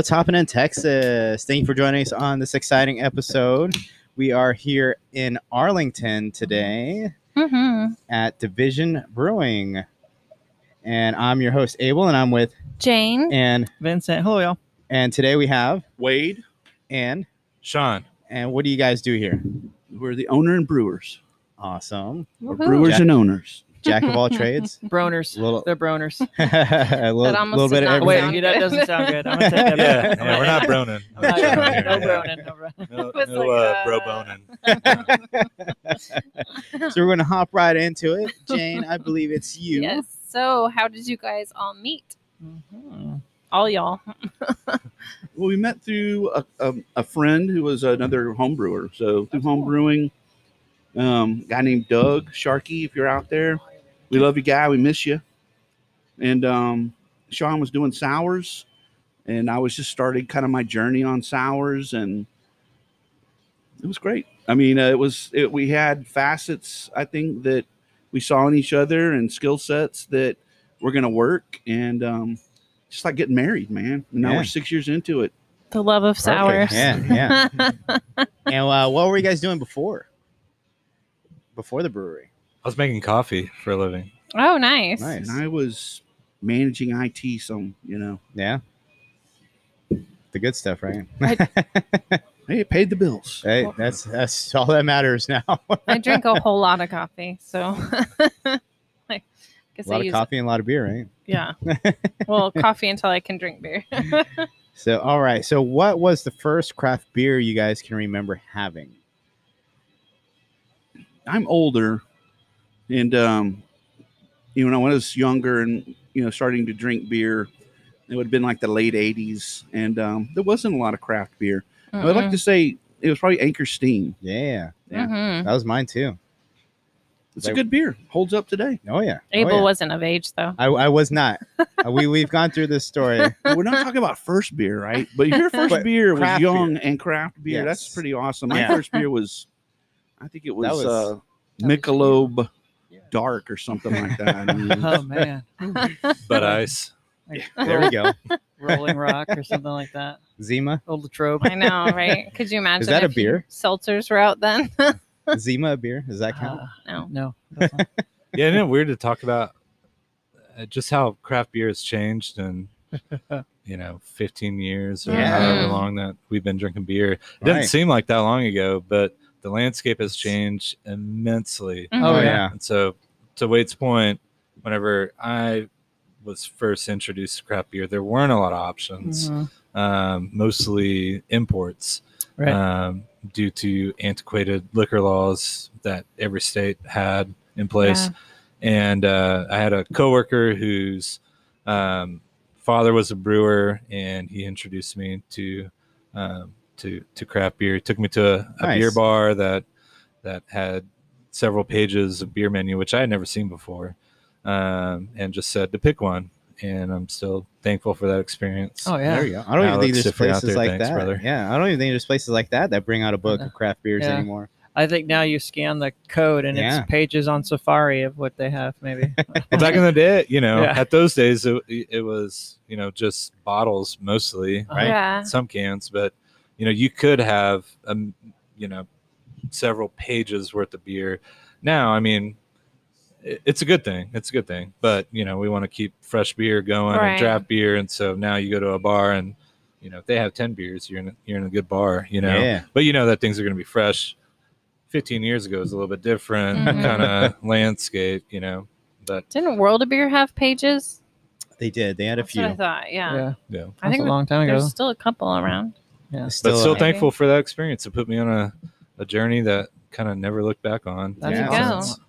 What's happening in Texas? Thank you for joining us on this exciting episode. We are here in Arlington today Mm-hmm. at Division Brewing. And I'm your host, Abel, and I'm with Jane. and Vincent. Hello, y'all. and today we have Wade, and Sean. and what do you guys do here? we're the owner and brewers. Awesome. We're Woohoo. brewers Jack- and owners. Jack of all trades. Broners. little They're broners. a little, almost little bit did of not Wait, everything. that doesn't sound good. I'm gonna take that Yeah, back. yeah, we're not bronin. No, no, no Bronin. No Bronin. No, no like, uh, bro boning. so we're gonna hop right into it. Jane, I believe it's you. Yes. So, how did you guys all meet? Mhm. All y'all. Well, we met through a, a, a friend who was another home brewer. So through home brewing, um, guy named Doug Sharkey. If you're out there, we love you, guy. We miss you. And um, Sean was doing sours, and I was just starting kind of my journey on sours, and it was great. I mean, uh, it was it, we had facets I think that we saw in each other and skill sets that were going to work, and um, just like getting married, man. And now Yeah. we're six years into it. The love of sours. Perfect. Yeah, yeah. and uh, what were you guys doing before? Before the brewery. I was making coffee for a living. oh, nice. Nice. And I was managing IT, some you know, Yeah. The good stuff, right? hey, it paid the bills. hey, that's that's all that matters now. I drink a whole lot of coffee, so like, guess a lot I of use coffee and a lot of beer, right? yeah. Well, coffee until I can drink beer. So, all right. So, what was the first craft beer you guys can remember having? I'm older, and um, you know, when I was younger and you know, starting to drink beer, it would have been like the late '80s, and um, there wasn't a lot of craft beer. I would like to say it was probably Anchor Steam. Yeah, Yeah. Mhm. that was mine too. It's a good beer. Holds up today. Oh yeah, Abel oh, yeah. wasn't of age though. I, I was not. Uh, we we've gone through this story. We're not talking about first beer, right? But your first But beer was young beer. and craft beer. That's pretty awesome. My Yeah. first beer was, I think it was, That was- uh, that was Michelob Yeah. Dark or something like that. I mean, Oh man. But ice. Like There we go. Rolling Rock or something like that. Zima, Old Latrobe. I know, right? Could you imagine? Is that a if you- beer? Seltzers were out then. Zima beer. Does that count? Uh, no. no. Yeah, isn't it weird to talk about uh, just how craft beer has changed in, you know, 15 years or Yeah. however long that we've been drinking beer? It doesn't seem like that long ago, but the landscape has changed immensely. Oh, Mhm. yeah. And so, to Wade's point, whenever I was first introduced to craft beer, there weren't a lot of options, Mhm. um, mostly imports, Right. um, due to antiquated liquor laws that every state had in place. And uh, I had a coworker whose um, father was a brewer, and he introduced me to um, to to craft beer. He took me to a, a beer bar that that had several pages of beer menu, which I had never seen before, um, and just said to pick one. And I'm still thankful for that experience. Oh yeah. There you go. I don't even think there's if you're out places there, like thanks, that. brother. Yeah, I don't even think there's places like that that bring out a book of craft beers Yeah. anymore. I think now you scan the code and Yeah. it's pages on Safari of what they have. Maybe. Well, back in the day, you know, Yeah. at those days, it, it was, you know, just bottles mostly, Uh-huh. right? Yeah. Some cans, but, you know, you could have, um, you know, several pages worth of beer. Now, I mean, it's a good thing. It's a good thing. But, you know, we want to keep fresh beer going Right. and draft beer. And so now you go to a bar and, you know, if they have 10 beers, you're in a, you're in a good bar, you know, Yeah. but you know that things are going to be fresh. 15 years ago is a little bit different Mhm. kind of landscape, you know, but Didn't World of Beer have pages? They did. They had a That's few. what I thought. Yeah. yeah. yeah. I think a long time ago. There's still a couple around. Yeah. Still, but still thankful for that experience. It put me on a, a journey that kind of never looked back on. That's Yeah. awesome.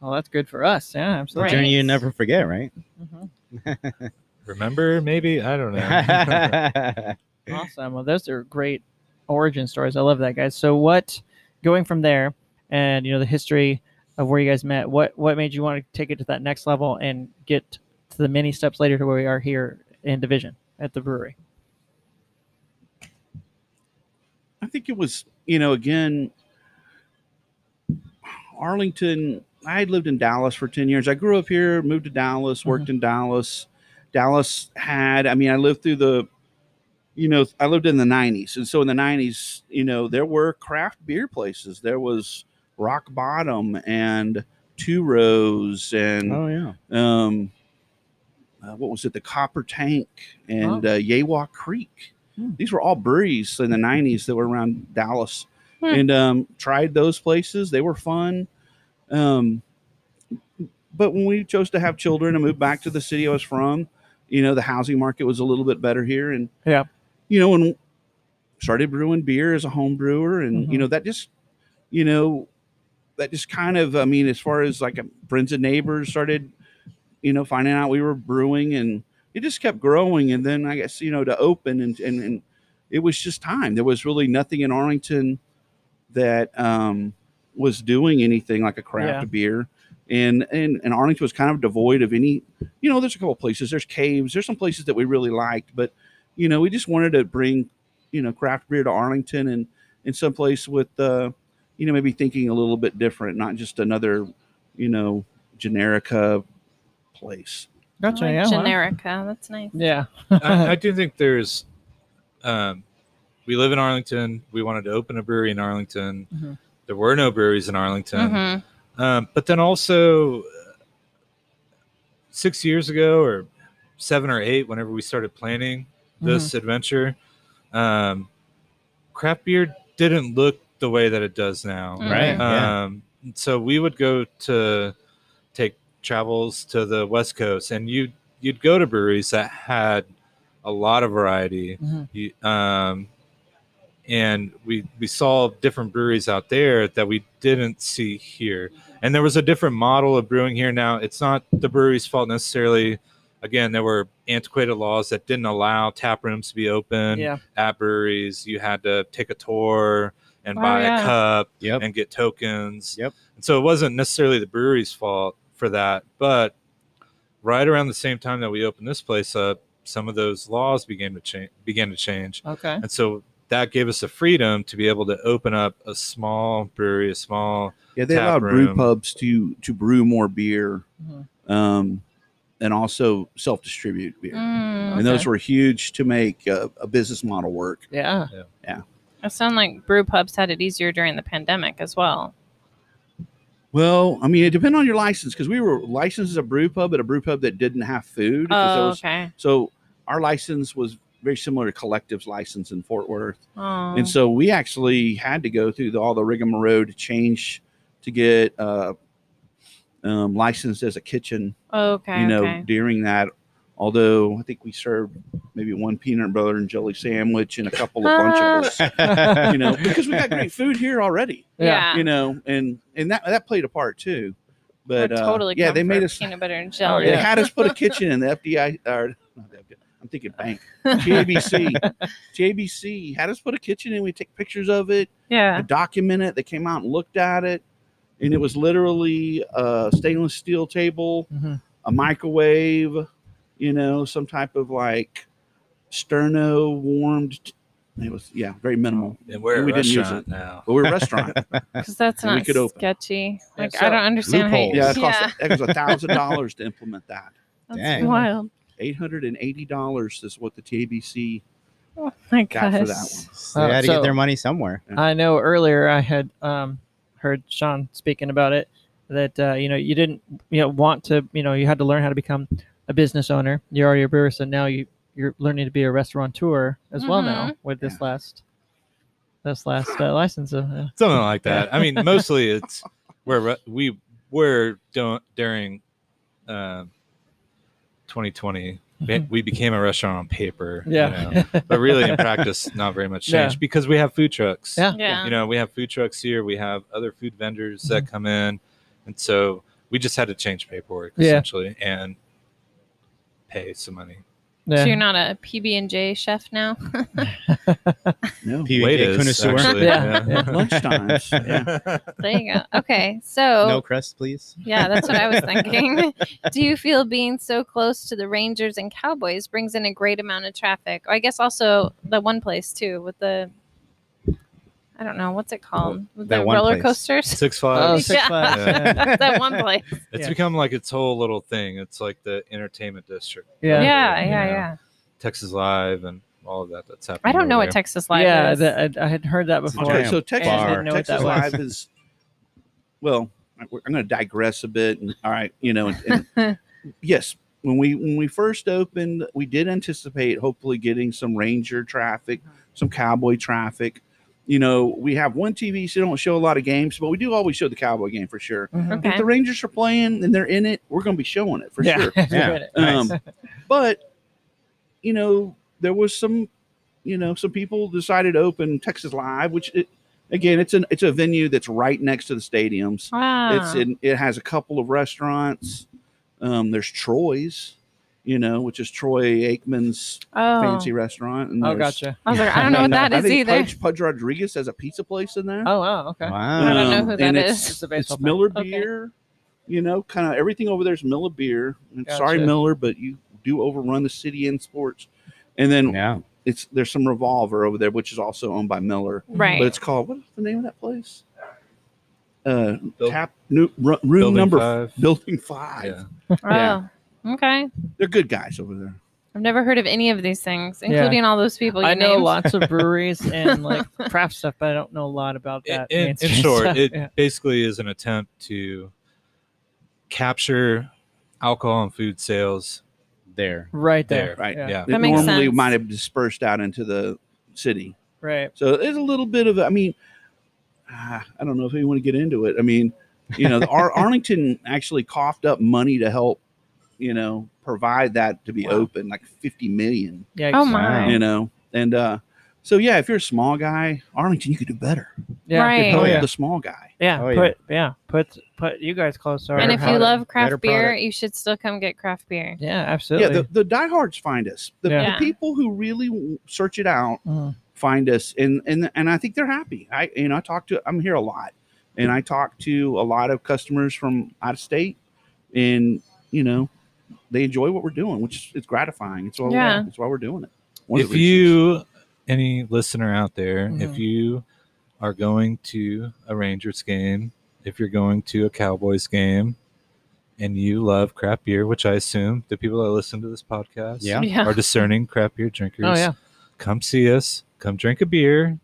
Well, that's good for us. Yeah, a absolutely. journey you never forget, right? Mhm. Remember, maybe I don't know. Awesome. Well, those are great origin stories. I love that, guys. So, what going from there, and you know the history of where you guys met. What what made you want to take it to that next level and get to the many steps later to where we are here in Division at the brewery? I think it was, you know, again, Arlington. I had lived in Dallas for 10 years. I grew up here, moved to Dallas, worked in Dallas. Dallas had, I mean, I lived through the, you know, I lived in the '90s, and so in the '90s, you know, there were craft beer places. There was Rock Bottom and Two Rows and Oh yeah. um, uh, what was it? The Copper Tank and uh, Yegua Creek. Hmm. These were all breweries in the '90s that were around Dallas, Hmm. and um, tried those places. They were fun. Um, but when we chose to have children and move back to the city I was from, you know, the housing market was a little bit better here, and Yeah. you know, and started brewing beer as a home brewer, and Mhm. you know that just, you know, that just kind of, I mean, as far as like friends and neighbors started, you know, finding out we were brewing, and it just kept growing, and then I guess you know to open, and and, and it was just time. There was really nothing in Arlington that um, was doing anything like a craft Yeah. beer. And, and and Arlington was kind of devoid of any, you know. There's a couple of places. There's caves. There's some places that we really liked, but you know, we just wanted to bring, you know, craft beer to Arlington and in some place with, uh, you know, maybe thinking a little bit different, not just another, you know, generica place. Gotcha. I yeah. like wow. That's nice. Yeah. I, I do think there's um, we live in arlington we wanted to open a brewery in arlington Mhm. there were no breweries in arlington Mhm. um, but then also uh, six years ago or seven or eight whenever we started planning this adventure um, craft beer didn't look the way that it does now Right. Mhm. Yeah. um, so we would go to take travels to the West Coast, and you you'd go to breweries that had a lot of variety. Mhm. You, um, and we we saw different breweries out there that we didn't see here, and there was a different model of brewing here. Now it's not the brewery's fault necessarily. Again, there were antiquated laws that didn't allow tap rooms to be open Yeah. at breweries. You had to take a tour and Oh, buy yeah. a cup Yep. and get tokens. Yep. And so it wasn't necessarily the brewery's fault for that, but right around the same time that we opened this place up, some of those laws began to change. Began to change, Okay. and so that gave us the freedom to be able to open up a small brewery, a small. Yeah, they Tap allowed brew pubs to to brew more beer, Mhm. um, and also self distribute beer. Mm. And those were huge to make a, a business model work. Yeah. Yeah. It sounded like brew pubs had it easier during the pandemic as well. Well, I mean, it depends on your license because we were licensed as a brew pub, but a brew pub that didn't have food. Oh, was- okay. So our license was very similar to Collective's license in Fort Worth. Oh. And so we actually had to go through the, all the rigmarole to change to get uh, um, licensed as a kitchen, okay. you know, okay. during that. Although I think we served maybe one peanut butter and jelly sandwich and a couple of Lunchables, you know, because we got great food here already, Yeah. you know, and and that that played a part too. But We're uh, totally yeah, they made us. peanut butter and Oh, jelly. They had us put a kitchen in the FDI or not the FDI, I'm thinking bank. TABC. TABC had us put a kitchen in. We take pictures of it, Yeah. document it. They came out and looked at it, and it was literally a stainless steel table, Mhm. a microwave, you know, some type of like sterno warmed. It was yeah, very minimal. And we're We a didn't use it now. But we're a restaurant. Because that's And we not could open. sketchy. Yeah, Like so- I don't understand how. You, yeah, it cost it was a thousand dollars to implement that. that's Dang. wild. Eight hundred and eighty dollars is what the TABC Oh my got gosh. for that one. So they Uh, had to so- get their money somewhere. I know earlier I had um, heard Sean speaking about it that uh, you know you didn't you know want to you know you had to learn how to become a business owner. You're already a brewer, so now you you're learning to be a restaurateur as well now with this last this last uh, license. Uh, something like that. I mean, mostly it's where re- we were don't during um 2020. we- We became a restaurant on paper, you yeah, know, but really in practice, not very much Yeah. changed because we have food trucks. Yeah. Yeah. you know, we have food trucks here. We have other food vendors that come in, and so we just had to change paperwork Yeah. essentially and pay some money. yeah. So you're not a PB and J chef now. No. PBJ Waiters, connoisseur. actually. Yeah, yeah. Lunchtimes. Yeah. there you go. Okay, so No crust, please. yeah, that's what I was thinking. Do you feel being so close to the Rangers and Cowboys brings in a great amount of traffic? I guess also the one place too with the. I don't know what's it called. With That the roller place. coasters. Six Oh, Flags. Six Yeah. Flags. Yeah. that one place. It's Yeah. become like its whole little thing. It's like the entertainment district. Yeah. Yeah, you yeah, know. yeah. Texas Live and all of that that's happening. I don't know over what. Texas Live yeah, is. the, I, I had heard that before. Okay, so Texas, Bar. didn't know what Texas that was. Live is well. I- I'm going to digress a bit. And, all right, you know, and, and yes, when we when we first opened, we did anticipate hopefully getting some Ranger traffic, mm-hmm. some Cowboy traffic. You know, we have one TV, so they don't show a lot of games, but we do always show the Cowboy game for sure. Mhm. Okay. If the Rangers are playing and they're in it, we're going to be showing it for yeah. sure. Yeah. Um, but you know, there was some, you know, some people decided to open Texas Live, which it, again, it's an it's a venue that's right next to the stadiums. Ah. It's in, it has a couple of restaurants. Um, there's Troy's, you know, which is Troy Aikman's oh. fancy restaurant. And Oh, gotcha. I was like, I don't know what and, uh, that I is think either. Pudge, Pudge Rodriguez has a pizza place in there. Oh, wow. Okay. Wow. I don't know who and that it's- is. It's a It's Miller Okay. beer, you know, kind of everything over there is Miller beer. And Gotcha. Sorry, Miller, but you do overrun the city in sports. And then Yeah. it's there's some Revolver over there, which is also owned by Miller. Right. But it's called what's the name of that place? Uh, Buil- tap new, ru- room Building number five. building five. Yeah. oh. Okay. They're good guys over there. I've never heard of any of these things, Yeah. including all those people. You I know named. lots of breweries and like craft stuff, but I don't know a lot about that. in, in mainstream short, stuff. it Yeah. basically is an attempt to capture alcohol and food sales. There. right there. there, Right. Yeah. Yeah. It That makes normally sense. might have dispersed out into the city. Right. So there's a little bit of, I mean, ah, I don't know if you want to get into it. I mean, you know, the Ar- Arlington actually coughed up money to help, you know, provide that to be Wow. open, like 50 million, Yeah. Oh my. you know, and, uh, so yeah, if you're a small guy, Arlington, you could do better. Yeah. Right. Help Oh, yeah. the small guy. Yeah. Oh, put yeah. Put put you guys closer. and if you product, love better craft beer, product. you should still come get craft beer. Yeah, absolutely. Yeah, the, the diehards find us. The, Yeah. the people who really search it out Mhm. find us, and and and I think they're happy. I you know I talk to I'm here a lot, and I talk to a lot of customers from out of state, and you know they enjoy what we're doing, which is gratifying. It's why Yeah. it's why we're doing it. One if you, any listener out there, Mhm. if you are going to a Rangers game, if you're going to a Cowboys game, and you love craft beer, which I assume the people that listen to this podcast Yeah. Yeah. are discerning craft beer drinkers. Oh yeah. come see us. Come drink a beer.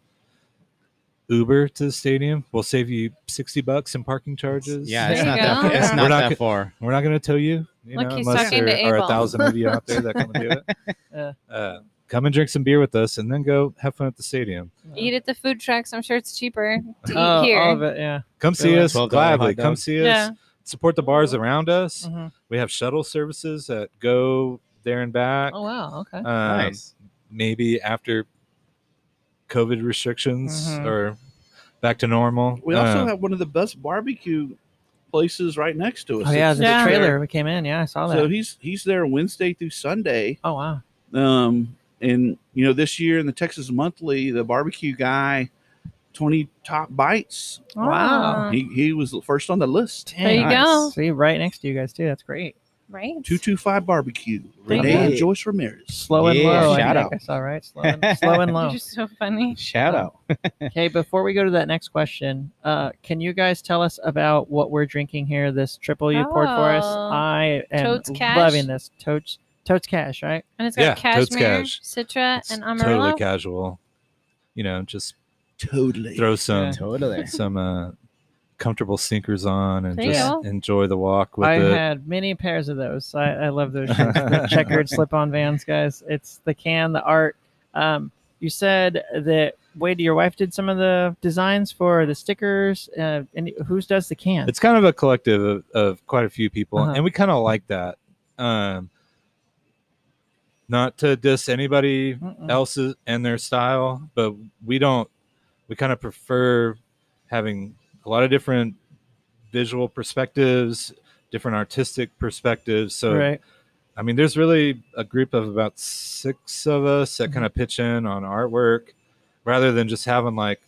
Uber to the stadium. We'll save you sixty bucks in parking charges. Yeah, it's not that. go. It's We're not not that far. We're not going to tell you, you Look, know, unless there to are a thousand of you out there that come and do it. Yeah. Uh, come and drink some beer with us, and then go have fun at the stadium. Eat at the food trucks. I'm sure it's cheaper to Oh, eat here. all of it. Yeah. Come see us gladly. Come see us. Yeah. Support the bars around us. Mhm. We have shuttle services that go there and back. Oh wow. Okay. Um, Nice. Maybe after COVID restrictions Mhm. or back to normal. we also Uh, have one of the best barbecue places right next to us. Oh yeah, It's- the Yeah. trailer we came in. Yeah, I saw that. So he's he's there Wednesday through Sunday. oh wow. Um, and you know, this year in the Texas Monthly, the barbecue guy, twenty top bites. Wow. He he was the first on the list. There you Dang. go. See, right next to you guys too. That's great. Right. Two two five barbecue. Thank Renee you. and Joyce Ramirez. Slow and Yeah, low. I shout think out. I saw right. Slow and, slow and low. You're just so funny. Shout out. Okay, before we go to that next question, uh, can you guys tell us about what we're drinking here? This triple you poured for us. Oh. I am Totes Cash? loving this. Totes, Totes Cash, right? And it's got Yeah, Totes cashmere, Cash. citra, it's and totally casual. You know, just Totally. throw some Yeah. Totally. some uh, comfortable sneakers on and There just enjoy the walk with I it. had many pairs of those. I, I love those shoes. checkered slip-on Vans, guys. It's the can, the art. Um, you said that Wade, your wife did some of the designs for the stickers. Uh, and whose does the can? it's kind of a collective of, of quite a few people, Uh-huh. and we kind of like that. Um, not to diss anybody Mm-mm. else's and their style, but we don't. We kind of prefer having a lot of different visual perspectives, different artistic perspectives. So right. I mean, there's really a group of about six of us that kind of pitch in on artwork rather than just having like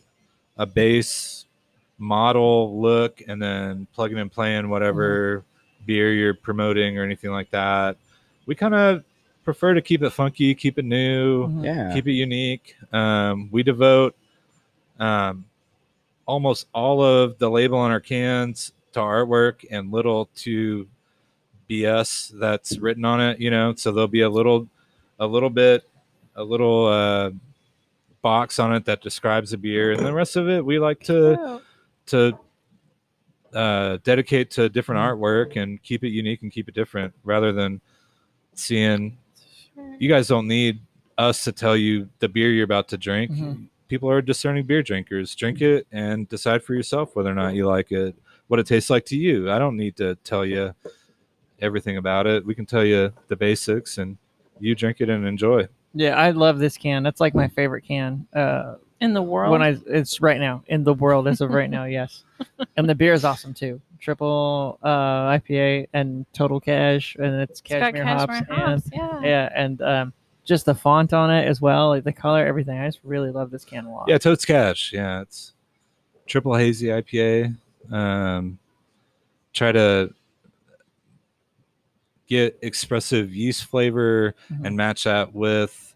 a base model look and then plugging and playing whatever beer you're promoting or anything like that. We kind of prefer to keep it funky, keep it new, Mhm. Yeah. keep it unique. Um, we devote um, almost all of the label on our cans to artwork and little to BS that's written on it. You know, so there'll be a little, a little bit a little uh, box on it that describes the beer, and the rest of it we like to to uh, dedicate to different artwork and keep it unique and keep it different, rather than seeing. You guys don't need us to tell you the beer you're about to drink. Mhm. People are discerning beer drinkers. Drink it and decide for yourself whether or not you like it, what it tastes like to you. I don't need to tell you everything about it. We can tell you the basics and you drink it and enjoy. Yeah, I love this can. That's like my favorite can. Uh, In the world. when I it's right now in the world as of right now, yes. And the beer is awesome too. Triple uh, IPA and total cash, and it's It's cashmere, cashmere hops, hops. Yeah. yeah, and um, just the font on it as well, like the color, everything. I just really love this can a lot. Yeah, Totes Cash. Yeah, it's triple hazy IPA. Um, try to get expressive yeast flavor Mhm. and match that with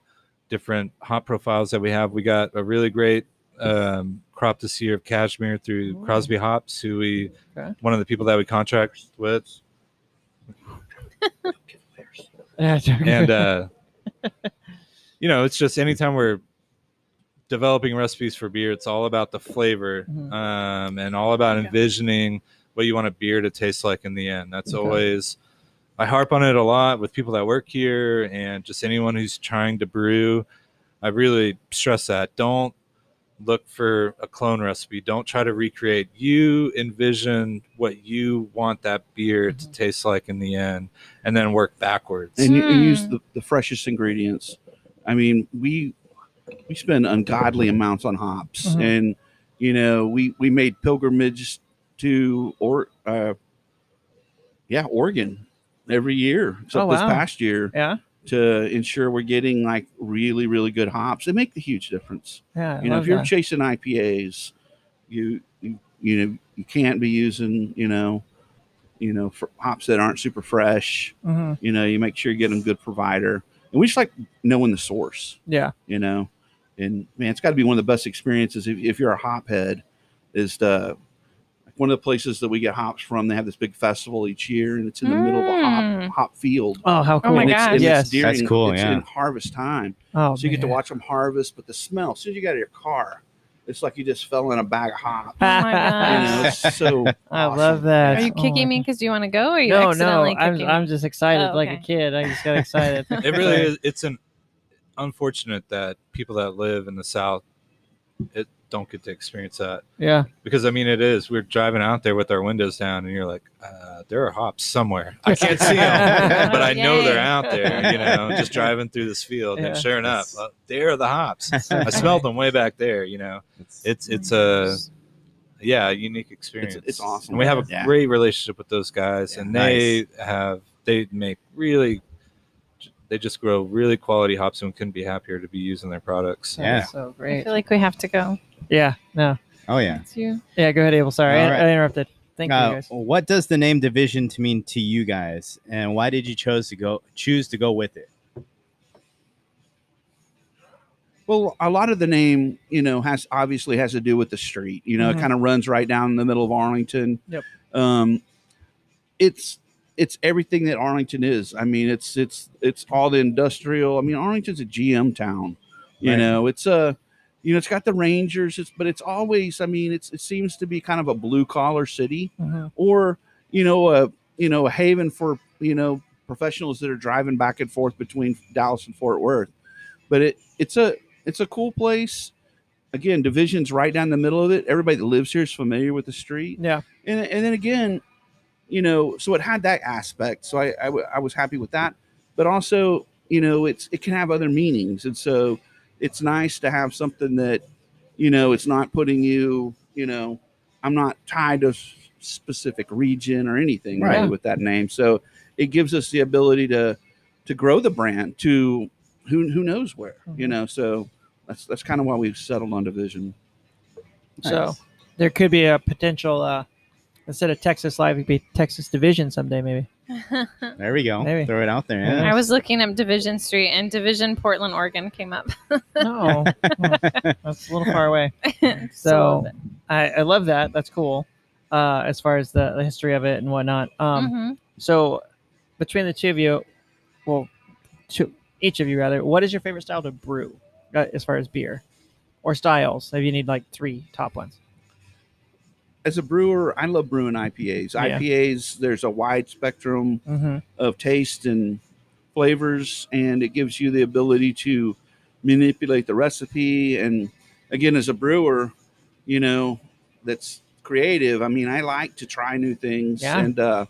different hop profiles that we have. We got a really great um, crop this year of cashmere through Ooh. Crosby Hops, who we Okay. one of the people that we contract with, Yeah, it's okay. and uh, you know, it's just anytime we're developing recipes for beer, it's all about the flavor Mhm. um, and all about envisioning what you want a beer to taste like in the end. That's Okay. always I harp on it a lot with people that work here and just anyone who's trying to brew. I really stress that. Don't look for a clone recipe. Don't try to recreate. You envision what you want that beer to Mhm. taste like in the end, and then work backwards. and, you, and use Hmm. the, the freshest ingredients. I mean, we we spend ungodly amounts on hops, Mhm. and you know, we we made pilgrimages to or uh, yeah, Oregon every year except Oh, this wow. past year yeah, to ensure we're getting like really really good hops. They make the huge difference. yeah. I you know, if you're that. chasing IPAs, you you you know you can't be using you know you know for hops that aren't super fresh Mhm. you know you make sure you get them good provider and we just like knowing the source yeah, you know and man it's got to be one of the best experiences if, if you're a hop head is like one of the places that we get hops from they have this big festival each year and it's in the middle of a Mm. hop hop field Oh, how cool! my and it's, gosh. and Yes. it's during, That's cool, it's yeah. in harvest time Oh, so you get to watch them harvest but the smell as soon as you get out of your car it's like you just fell in a bag of hops Oh my you know it's so I love that. Are you Oh kicking my me because you want to go, or are you no, no, I'm, kicking I'm just excited Oh, like a kid. I just got excited. it really is it's an unfortunate that people that live in the south it don't get to experience that Yeah, because i mean it is we're driving out there with our windows down and you're like uh, there are hops somewhere i can't see them but i know they're out there you know just driving through this field Yeah. and sure enough uh, there are the hops i smelled them way back there you know it's it's a yeah a unique experience it's awesome. and we have a Yeah. great relationship with those guys Yeah. and they have they make really they just grow really quality hops and we couldn't be happier to be using their products Yeah. is so I feel like we have to go. Yeah, no, Oh yeah. It's you. yeah. Go ahead, Abel. Sorry, I, All right. I interrupted. Thank Uh, you guys. what does the name Division to mean to you guys, and why did you chose to go choose to go with it? Well, a lot of the name, you know, has obviously has to do with the street. You know, Mhm. it kind of runs right down in the middle of Arlington. Yep. Um, it's it's everything that Arlington is. I mean, it's it's it's all the industrial. I mean, Arlington's a GM town. You Right. know, it's a you know, it's got the Rangers. It's but it's always. I mean, it's it seems to be kind of a blue collar city, Mhm. or you know, a you know a haven for you know professionals that are driving back and forth between Dallas and Fort Worth. But it it's a it's a cool place. Again, division's right down the middle of it. Everybody that lives here is familiar with the street, Yeah, and and then again, you know, so it had that aspect. So I I, w- I was happy with that, but also you know it's it can have other meanings, and so it's nice to have something that you know it's not putting you you know I'm not tied to a s- specific region or anything Right. right with that name. So it gives us the ability to to grow the brand to who who knows where, you Mhm. know. So that's that's kind of why we've settled on division. so there could be a potential. uh Instead of Texas Live, it could be Texas Division someday, maybe. There we go. Maybe. Throw it out there. Yeah. I was looking up Division Street, and Division, Portland, Oregon came up. No, no, that's a little far away. So I, I love that. That's cool. Uh, as far as the, the history of it and whatnot. Um, Mhm. So between the two of you, well, two, each of you rather, what is your favorite style to brew uh, as far as beer or styles? If you need like three top ones. As a brewer, I love brewing IPAs. Yeah. IPAs, there's a wide spectrum Mm-hmm. of taste and flavors, and it gives you the ability to manipulate the recipe. And again, as a brewer, you know, that's creative. I mean, I like to try new things, Yeah. and uh,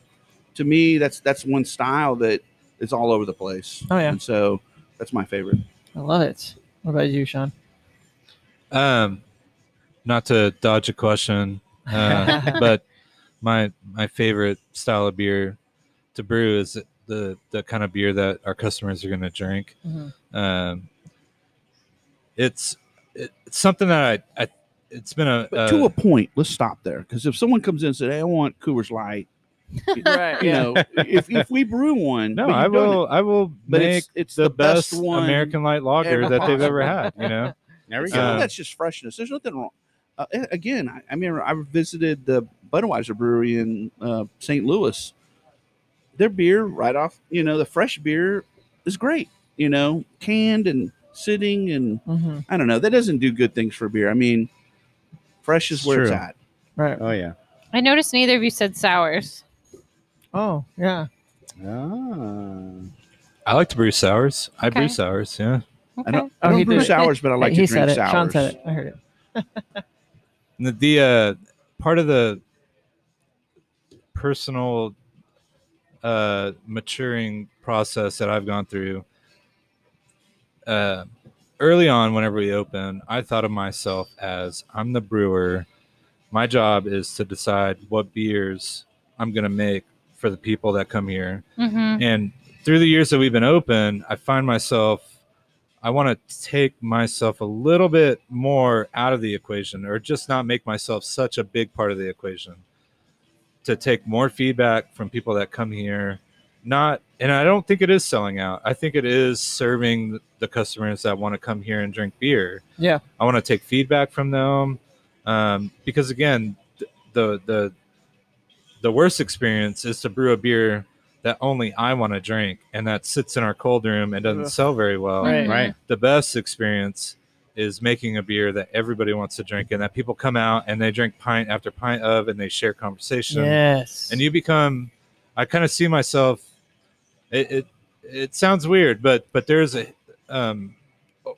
to me, that's that's one style that is all over the place. Oh, yeah. and so that's my favorite. I love it. What about you, Sean? Um, not to dodge a question, uh, but my my favorite style of beer to brew is the the kind of beer that our customers are going to drink. Mhm. Um, it's it, it's something that I, I it's been a, a to a point, let's stop there because if someone comes in and says, "Hey, I want Coors Light," right. you know, if, if we brew one, no, I you've done it, will I will but make it's it's the, best, one American light lager ever that they've ever had. You know, There we go. Uh, that's just freshness. There's nothing wrong. Uh, again, I, I mean, I visited the Budweiser brewery in uh, St. Louis. Their beer, right off, you know, the fresh beer is great. You know, canned and sitting, and hmm I don't know. That doesn't do good things for beer. I mean, fresh is It's where it's at. Right. oh yeah. I noticed neither of you said sours. Oh, yeah. Ah. I like to brew sours. I brew sours. Yeah. I don't, I Oh, don't he brew sours, but I like he to said drink it. sours. Sean said it. I heard it. The, the uh, part of the personal uh, maturing process that I've gone through uh, early on, whenever we open, I thought of myself as I'm the brewer. My job is to decide what beers I'm going to make for the people that come here. Mm-hmm. And through the years that we've been open, I find myself, I want to take myself a little bit more out of the equation or just not make myself such a big part of the equation. To take more feedback from people that come here, not, and I don't think it is selling out. I think it is serving the customers that want to come here and drink beer. Yeah. I want to take feedback from them um, because again, the the the worst experience is to brew a beer that only I want to drink and that sits in our cold room and doesn't Ugh. sell very well. Right. Right. The best experience is making a beer that everybody wants to drink and that people come out and they drink pint after pint of and they share conversation. Yes. And you become I kind of see myself it, it it sounds weird, but but there's a um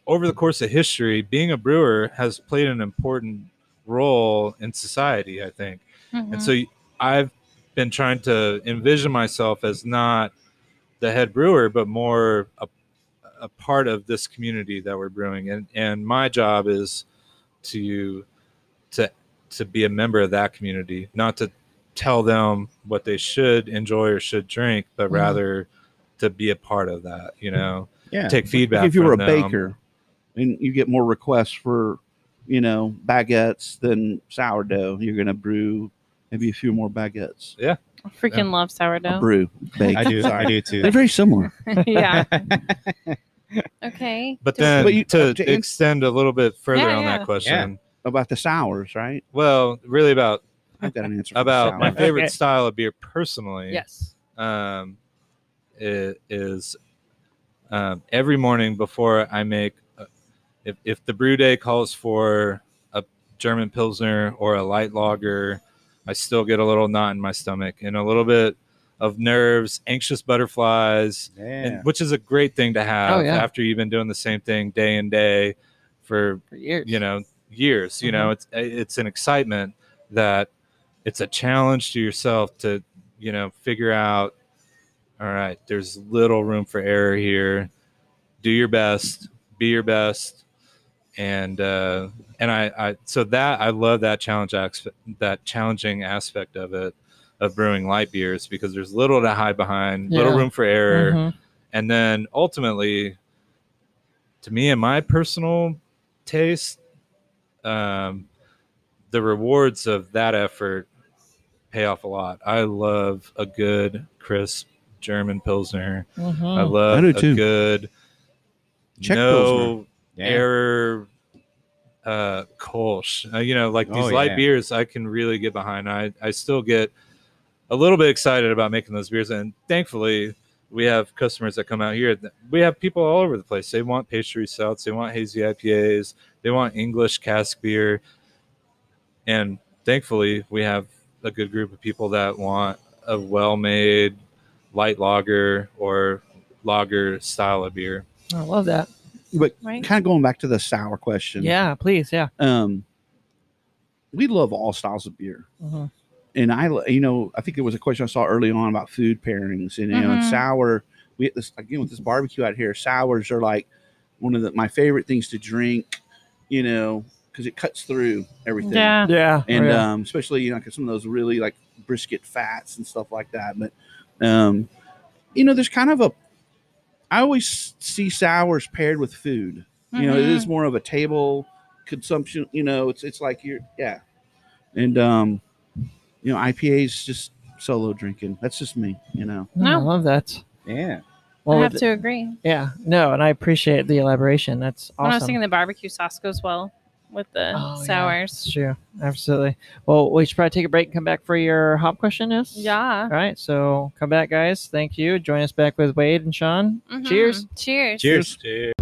over the course of history, being a brewer has played an important role in society, I think. Mm-hmm. And so y- I've been trying to envision myself as not the head brewer, but more a, a part of this community that we're brewing. And and my job is to to to be a member of that community, not to tell them what they should enjoy or should drink, but Mhm. rather to be a part of that, you know, Yeah. take feedback. if you were a them. baker and you get more requests for, you know, baguettes than sourdough, you're going to brew maybe a few more baguettes. Yeah. I freaking love A sourdough. brew, bake. I do. I do too. They're very similar. yeah. Okay. But then But you- to to extend a little bit further Yeah, on yeah. that question, About the sours, right? well, really about I've got an answer. about my favorite Okay. style of beer personally. yes. um, i- is um, every morning before I make, a, if, if the brew day calls for a German Pilsner or a light lager, I still get a little knot in my stomach and a little bit of nerves, anxious butterflies, and, which is a great thing to oh, have Oh, yeah. after you've been doing the same thing day and day for For years. you know years you know mm-hmm. it's eh, it's an excitement that it's a challenge to yourself to you know figure out all right there's little room for error here do your best be your best and uh and i i so that i love that challenge aspect that challenging aspect of it of brewing light beers because there's little to hide behind little room for error. Mhm. and then ultimately to me and my personal taste um, the rewards of that effort pay off a lot. I love a good crisp german pilsner. I Mhm. love I do a good Czech no Yeah. error uh kolsch uh, you know like these Oh, light yeah. beers i can really get behind i i still get a little bit excited about making those beers and thankfully we have customers that come out here. We have people all over the place. They want pastry stouts, they want hazy IPAs, they want English cask beer, and thankfully we have a good group of people that want a well-made light lager or lager style of beer. I love that. But Right. kind of going back to the sour question. Yeah, please. Yeah. Um, we love all styles of beer. Mhm. and I, you know, I think there was a question I saw early on about food pairings, and you know, and Mhm. sour. We this again with this barbecue out here. Sours are like one of the, my favorite things to drink, you know, because it cuts through everything. Yeah. Yeah. and Oh, yeah. um, especially you know, 'cause some of those really like brisket fats and stuff like that. But um, you know, there's kind of a. I always see sours paired with food. You know, it is more of a table consumption. You know, it's it's like you're yeah, and um, you know, IPA's just solo drinking. That's just me. You know, No, I love that. Yeah. Well, I have with- to agree. yeah. No, and I appreciate the elaboration. That's awesome. When I was thinking the barbecue sauce goes well with the Oh, yeah. sours. It's true. Absolutely. Well, we should probably take a break and come back for your hop question. Is Yeah. All right. So come back, guys. Thank you. Join us back with Wade and Sean. Mhm. Cheers. Cheers. Cheers. Cheers.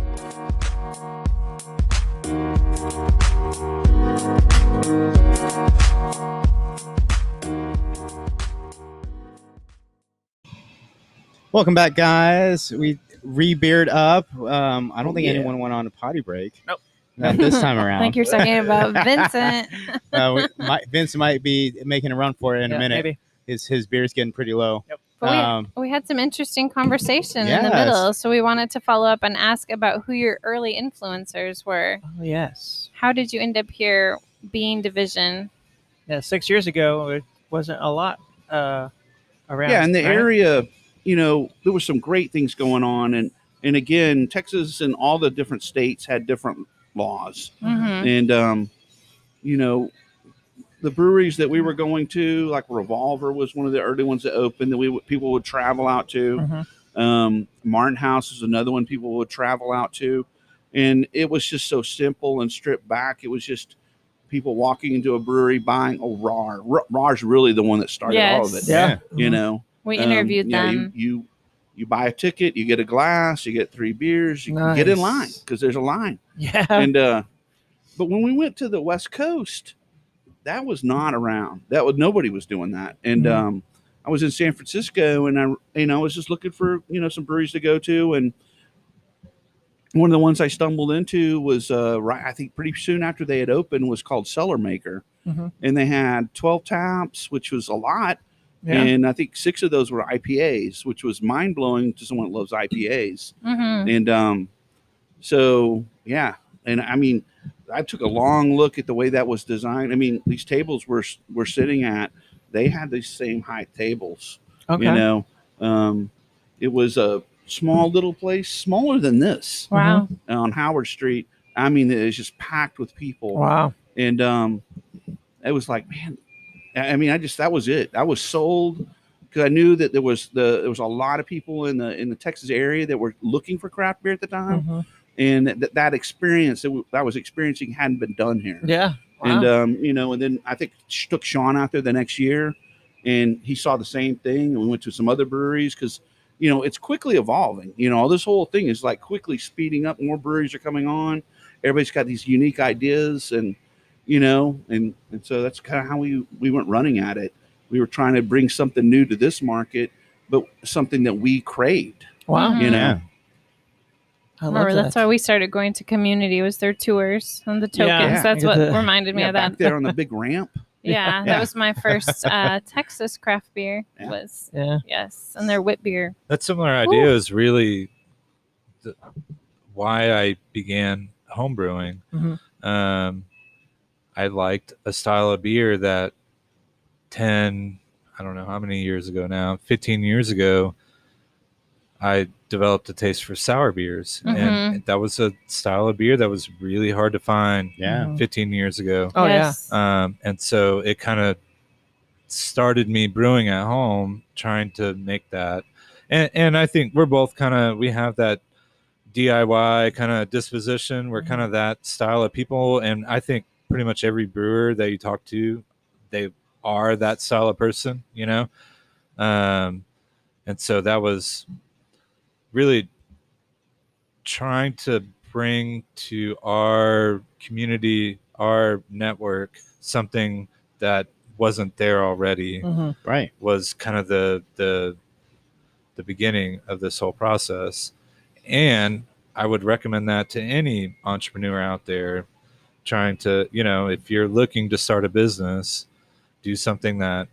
Welcome back, guys. We re-beard up. Um, I don't think yeah. anyone went on a potty break. Nope. Not this time around. I think you're talking about Vincent. uh, we, might, Vince might be making a run for it in Yeah, a minute. Maybe. His his beer's getting pretty low. But we, Um, we had some interesting conversation in the middle, so we wanted to follow up and ask about who your early influencers were. Oh yes. How did you end up here being division? Yeah. Six years ago, it wasn't a lot uh, around. yeah, in the right? area, you know, there was some great things going on, and and again, Texas and all the different states had different laws. Mm-hmm. and um, you know the breweries that we were going to like revolver was one of the early ones that opened that we people would travel out to Mhm. um, martin house is another one people would travel out to and it was just so simple and stripped back it was just people walking into a brewery buying oh Rahr R- Rahr's really the one that started all of it Yeah. you know We Um, interviewed yeah, them. you, you you buy a ticket you get a glass you get three beers you get in line because there's a line. Yeah. and uh but when we went to the west coast that was not around. That was nobody was doing that. And Mhm. um i was in san francisco and i you know i was just looking for you know some breweries to go to. And one of the ones i stumbled into was uh right i think pretty soon after they had opened was called Cellarmaker. Mhm. and they had 12 taps which was a lot yeah. and i think six of those were ipas which was mind-blowing to someone that loves ipas hmm and um, so yeah, and I mean, I took a long look at the way that was designed. I mean, these tables were were sitting at, they had these same height tables. okay. You know, um, it was a small little place, smaller than this Wow. on Howard Street. I mean, it was just packed with people, Wow. and um, it was like, man, I mean, I just that was it. I was sold because I knew that there was the there was a lot of people in the in the Texas area that were looking for craft beer at the time, Mhm. and that that experience that, w- that I was experiencing hadn't been done here. Yeah. And um, you know, and then I think took Sean out there the next year, and he saw the same thing. And we went to some other breweries because you know it's quickly evolving. You know, this whole thing is like quickly speeding up. More breweries are coming on. Everybody's got these unique ideas, and you know, and and so that's kind of how we we went running at it. We were trying to bring something new to this market, but something that we craved. wow. Mhm. You know, I Remember, that. that's why we started going to community. Was their tours and the tokens? Yeah. That's what the- reminded me yeah, of back that. there on the big ramp. Yeah, Yeah. that was my first uh, Texas craft beer. Yeah. Was yeah. yes, and their wit beer. That similar idea is really the, why I began homebrewing. Mhm. Um, I liked a style of beer that 10, I don't know how many years ago now, 15 years ago, I developed a taste for sour beers. And that was a style of beer that was really hard to find Yeah. Mhm. 15 years ago. Oh yes. Um, and so it kind of started me brewing at home, trying to make that. And, and I think we're both kind of, we have that DIY kind of disposition. We're kind of that style of people. And I think pretty much every brewer that you talk to, they are that style of person, you know? Um, and so that was really trying to bring to our community, our network, something that wasn't there already Mhm. Right. was kind of the the the beginning of this whole process and i would recommend that to any entrepreneur out there trying to you know if you're looking to start a business do something that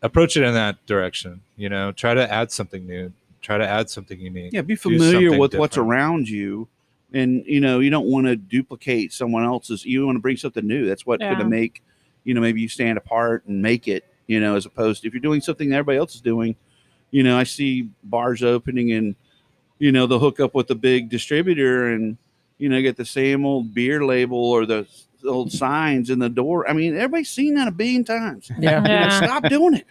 approach it in that direction you know try to add something new try to add something unique Yeah, be familiar something with what's around you. And you know, you don't want to duplicate someone else's. You want to bring something new. That's what's going to make, you know, maybe you stand apart and make it, you know, as opposed to if you're doing something that everybody else is doing, you know, I see bars opening and, you know, they'll hook up with a big distributor and, you know, get the same old beer label or the old signs in the door. I mean, everybody's seen that a billion times. Yeah. Yeah. stop doing it.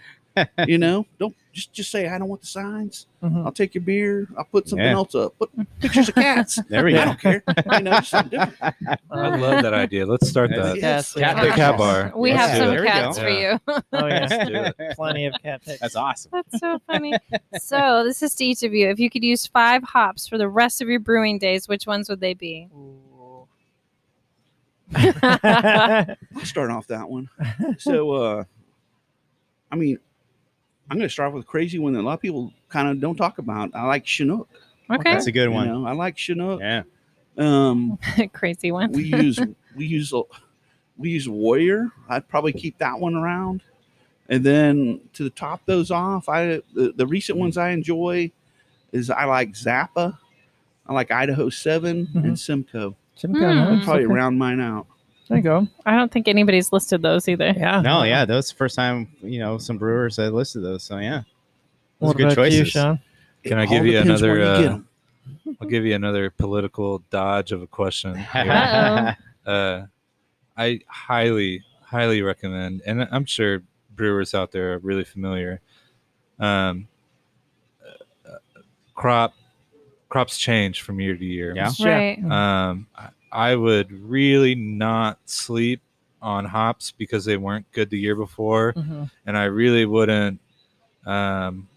You know, don't just just say I don't want the signs. Mhm. I'll take your beer. I'll put something Yeah. else up. Put pictures of cats. There we go. I don't care. You know, something different. i love that idea let's start that Yes. Cat the cat bar We Let's have some it. Go. cats for Yeah. you. Oh Let's yeah. Plenty of cat pics. That's awesome. That's so funny. so this is to each of you. If you could use five hops for the rest of your brewing days, which ones would they be? Ooh. I'll start off that one. So, uh, I mean, I'm going to start with a crazy one that a lot of people kind of don't talk about. I like Chinook. Okay. That's a good You one. know, I like Chinook. Yeah. Um, Crazy one. we use we use a- we use Warrior. I'd probably keep that one around. And then to top those off, I the, the recent ones I enjoy is I like Zappa, I like Idaho 7 and Simcoe. Simcoe. I'd probably round mine out. There you go. I don't think anybody's listed those either. Yeah. No, yeah, that was the first time you know some brewers had listed those. So yeah, those What are good about you, choices. Sean? It Can I give you another, you get uh, 'em. i'll give you another political dodge of a question. Uh-oh. uh, I highly, highly recommend, and I'm sure brewers out there are really familiar. Um, uh, crop crops change from year to year. Yeah. Right. Um, I- would really not sleep on hops because they weren't good the year before, Mhm. and I really wouldn't um,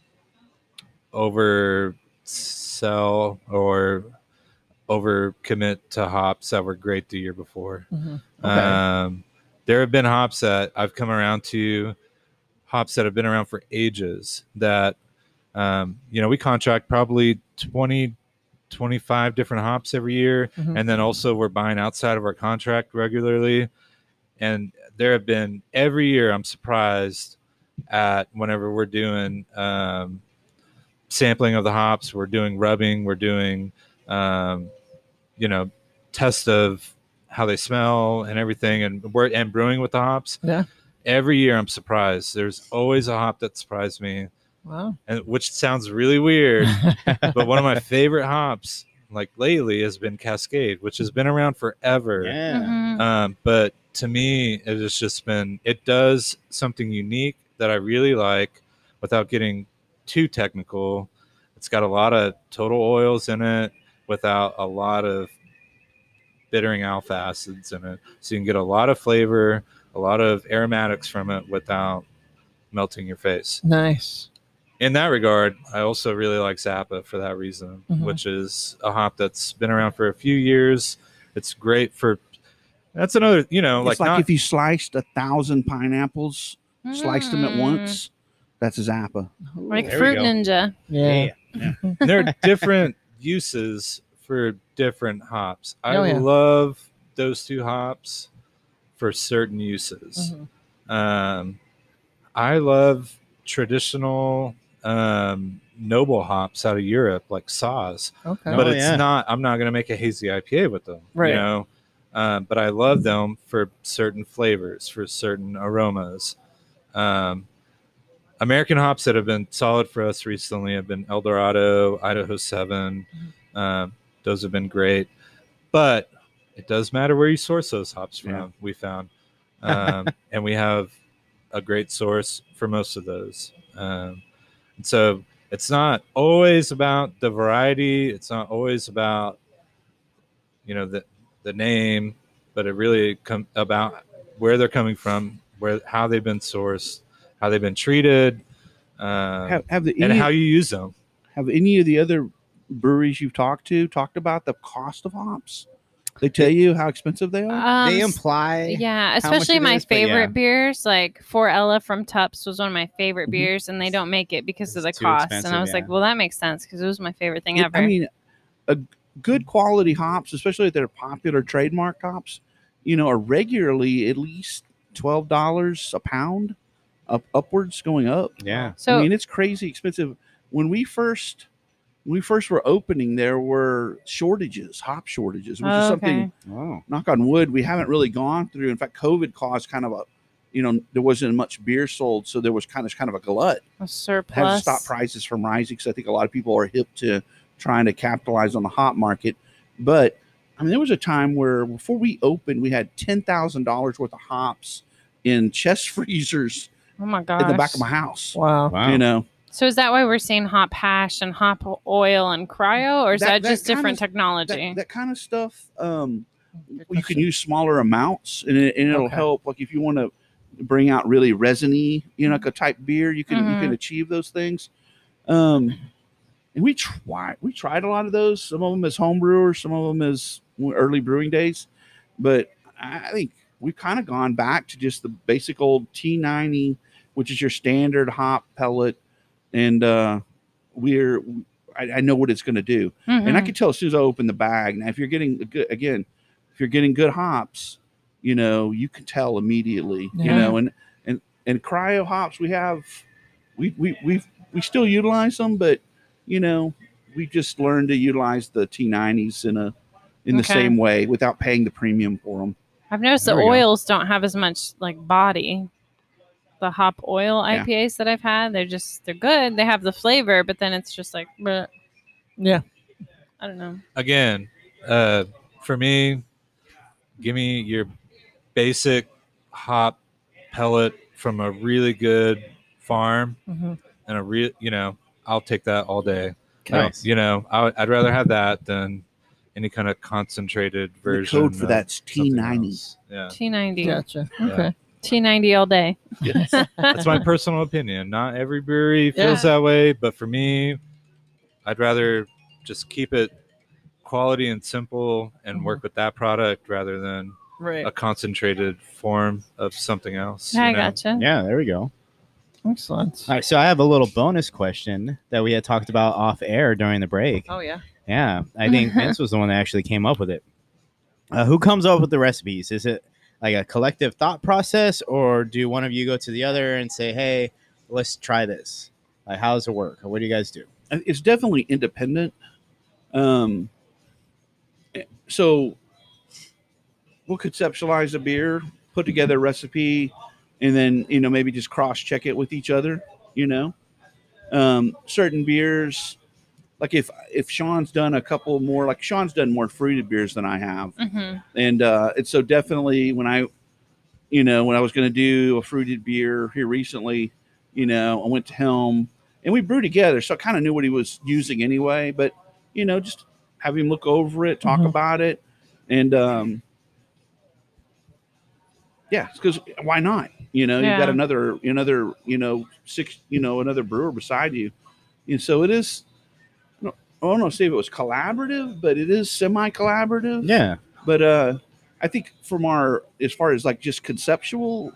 oversell or over commit to hops that were great the year before. Mhm. Okay. Um, there have been hops that I've come around to, hops that have been around for ages. That, um, you know, we contract probably 20, 25 different hops every year. Mhm. And then also we're buying outside of our contract regularly. And there have been every year, I'm surprised at whenever we're doing um, sampling of the hops, we're doing rubbing, we're doing, um, you know, test of how they smell and everything, and we're and brewing with the hops. Yeah. Every year, I'm surprised. There's always a hop that surprised me, Wow. and which sounds really weird. but one of my favorite hops, like lately, has been Cascade, which has been around forever. yeah. Mhm. Um, but to me, it has just been, it does something unique that I really like without getting too technical. It's got a lot of total oils in it without a lot of bittering alpha acids in it. So you can get a lot of flavor, a lot of aromatics from it without melting your face. Nice. In that regard, I also really like Zappa for that reason, Mhm. which is a hop that's been around for a few years. It's great for that's another, you know, it's like, like not if you sliced a thousand pineapples, sliced them at Mm. once. That's a Zappa. Like There Fruit. Ninja. Yeah. there are different uses for different hops. I Oh, yeah. love those two hops for certain uses. Mhm. Um, I love traditional um, noble hops out of Europe, like Saaz, Okay. but Oh, it's yeah. not. I'm not going to make a hazy IPA with them, Right. You know, um, but I love them for certain flavors, for certain aromas. Um, American hops that have been solid for us recently have been Eldorado, Idaho 7. Um, those have been great. But it does matter where you source those hops from, Yeah. we found. Um, and we have a great source for most of those. Um, and so it's not always about the variety, it's not always about, you know, the, the name, but it really come about where they're coming from, where how they've been sourced, how they've been treated, um, Have, have the and how you use them. have any of the other breweries you've talked to talked about the cost of hops? They tell you how expensive they are. Um, they imply Yeah, much especially it my is, but yeah. favorite beers, like For Ella from Tupps was one of my favorite Mhm. beers, and they don't make it because of the cost. And I was like, well, that makes sense because it was my favorite thing It- ever. I mean, a good quality hops, especially if they're popular trademark hops, you know, are regularly at least twelve dollars a pound, up upwards going up. yeah. so I mean, it's crazy expensive. When we first when we first were opening, there were shortages, hop shortages, which is Oh, something okay. Oh. knock on wood, we haven't really gone through. In fact, COVID caused kind of a, you know, there wasn't much beer sold, so there was kind of kind of a glut. a Had to surplus. stop prices from rising because I think a lot of people are hip to trying to capitalize on the hop market. But I mean, there was a time where before we opened, we had ten thousand dollars worth of hops in chest freezers Oh my gosh. in the back of my house. Wow. Wow. You know, So is that why we're seeing hop hash and hop oil and cryo, or is That- that, that just kind different of- technology? that, that kind of stuff. Um, you can use smaller amounts and, it, and it'll Okay. help like if you want to bring out really resiny you know like a type beer you can you Mhm. can achieve those things um and we tried we tried a lot of those some of them as home brewers some of them as early brewing days but i think we've kind of gone back to just the basic old t90 which is your standard hop pellet and uh we're i, I know what it's going to do and I Mhm. could tell as soon as I open the bag. Now, if you're getting a good again, if you're getting good hops, you know you can tell immediately. You know, and and and cryo hops we have, we we we we still utilize them, but you know we just learned to utilize the T90s in a in the same way without paying the premium for them. I've noticed the There go. oils don't have as much like body. The hop oil Yeah. IPAs that I've had, they're just they're good. They have the flavor, but then it's just like, bleh. Yeah. I don't know. again, uh, for me, give me your basic hop pellet from a really good farm Mhm. and a real, you know, I'll take that all day. Nice. You know, I, would- I'd rather have that than any kind of concentrated version. The version. code for of that's T90. Yeah, T90. Gotcha. Yeah. Okay. T90 all day. Yes. that's my personal opinion. Not every brewery feels that way, but for me, I'd rather just keep it quality and simple and work with that product rather than Right. a concentrated form of something else. I you know? gotcha. Yeah, there we go. Excellent. All right, so I have a little bonus question that we had talked about off air during the break. Oh yeah. Yeah, I think Vince was the one that actually came up with it. Uh, who comes up with the recipes? Is it like a collective thought process, or do one of you go to the other and say, "Hey, let's try this"? Like, how does it work? What do you guys do? it's definitely independent. Um, so we'll conceptualize a beer, put together a recipe, and then you know maybe just cross check it with each other. You know, um, certain beers, like if if Sean's done a couple more, like Sean's done more fruited beers than I have, hmm and uh, it's so definitely when I, you know, when I was going to do a fruited beer here recently, you know, I went to him and we brewed together, so I kind of knew what he was using anyway. But you know, just have him look over it, talk Mhm. about it, and um, yeah, because why not? You know, you've got another another you know six you know another brewer beside you, and so it is. I don't, know say if it was collaborative, but it is semi collaborative Yeah, but uh i think from our as far as like just conceptually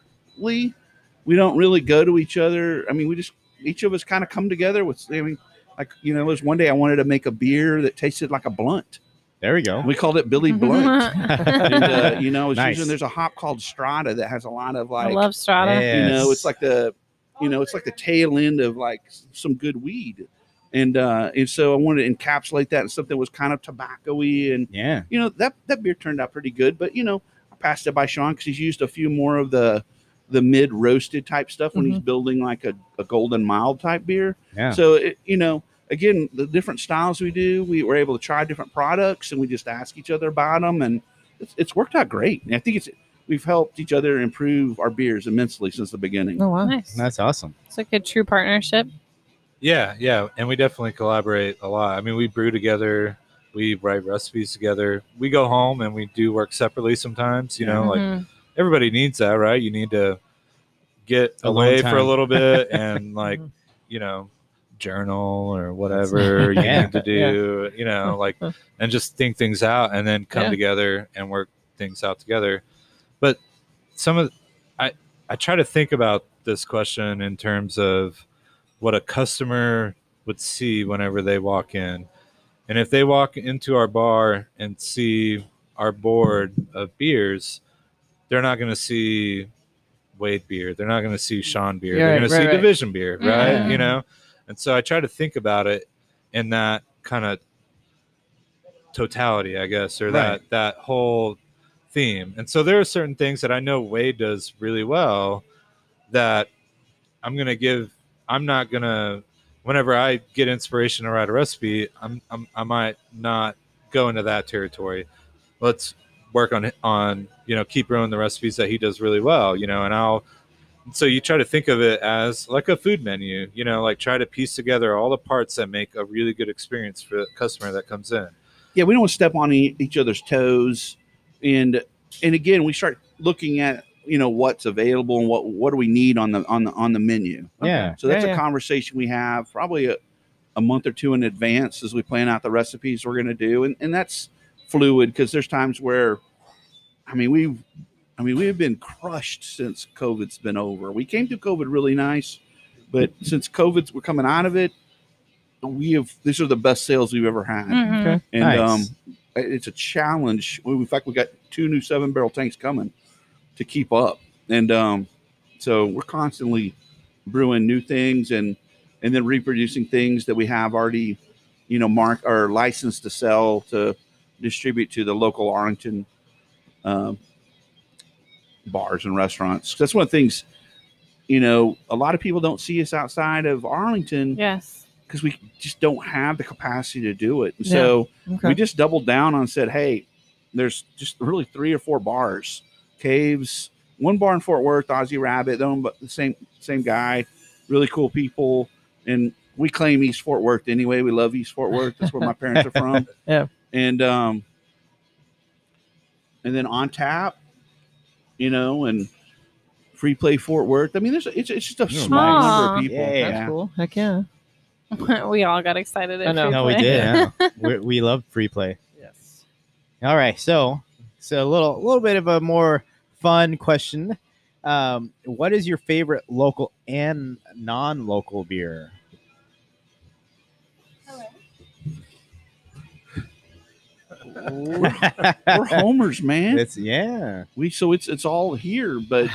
we don't really go to each other i mean we just each of us kind of come together with i mean like you know there was one day i wanted to make a beer that tasted like a blunt there we go. we called it billy blunt and uh, you know I Nice. using there's a hop called strata that has a lot of like. I love Strata. Yeah. you know it's like the you know it's like the tail end of like some good weed and uh and so i wanted to encapsulate that in something that was kind of tobacco-y and yeah, you know that that beer turned out pretty good but you know i passed it by sean because he's used a few more of the the mid roasted type stuff when he's building like a, a golden mild type beer yeah. so it, you know again the different styles we do we were able to try different products and we just ask each other about them and it's, it's worked out great and i think it's we've helped each other improve our beers immensely since the beginning Oh wow. Nice. That's awesome. It's like a true partnership. Yeah, yeah, and we definitely collaborate a lot. I mean, we brew together, we write recipes together. We go home and we do work separately sometimes. You know, like Mhm. everybody needs that, right? You need to get Alone away for a little bit and like Mhm. you know journal or whatever you Yeah. need to do, you know, like and just think things out and then come Yeah. together and work things out together. But some of I I try to think about this question in terms of what a customer would see whenever they walk in. And if they walk into our bar and see our board of beers, they're not going to see Wade beer. They're not going to see Sean beer. They're right, going to see right. Division beer, right? Mhm. You know? And so I try to think about it in that kind of totality, I guess, or that that whole theme. And so there are certain things that I know Wade does really well that I'm going to give I'm not to whenever I get inspiration to write a recipe, I'm, I'm I might not go into that territory. Let's work on on you know keep growing the recipes that he does really well, you know, and I'll so you try to think of it as like a food menu, you know, like try to piece together all the parts that make a really good experience for the customer that comes in. yeah, we don't step on each other's toes, and and again, we start looking at you know what's available and what what do we need on the on the on the menu. Yeah. So that's Yeah, a yeah. conversation we have probably a, a month or two in advance as we plan out the recipes we're going to do, and and that's fluid because there's times where, I mean we've, I mean we have been crushed since COVID's been over. We came through COVID really nice, but since COVID's we're coming out of it, we have these are the best sales we've ever had Mhm. Okay. and Nice. um, it's a challenge. We- In fact, we got two new seven barrel tanks coming to keep up, and um, so we're constantly brewing new things and and then reproducing things that we have already, you know, mark or licensed to sell to distribute to the local Arlington um, bars and restaurants. That's one of the things. You know, a lot of people don't see us outside of Arlington Yes. because we just don't have the capacity to do it. And Yeah. so Okay. we just doubled down on said, hey, there's just really three or four bars, caves, one bar in Fort Worth, Aussie Rabbit, owned by the same same guy, really cool people, and we claim East Fort Worth anyway. We love East Fort Worth. That's where my parents are from. Yeah. and um, and then on tap, you know, and free play Fort Worth. I mean, there's it's, it's just a Oh, small number of people. Yeah. That's cool. Heck yeah. we all got excited. At I know. Free No, we did. Yeah. we we love free play. Yes. All right, so so a little little bit of a more fun question. Um, what is your favorite local and non-local beer? We're, we're homers, man. it's yeah. we so it's it's all here but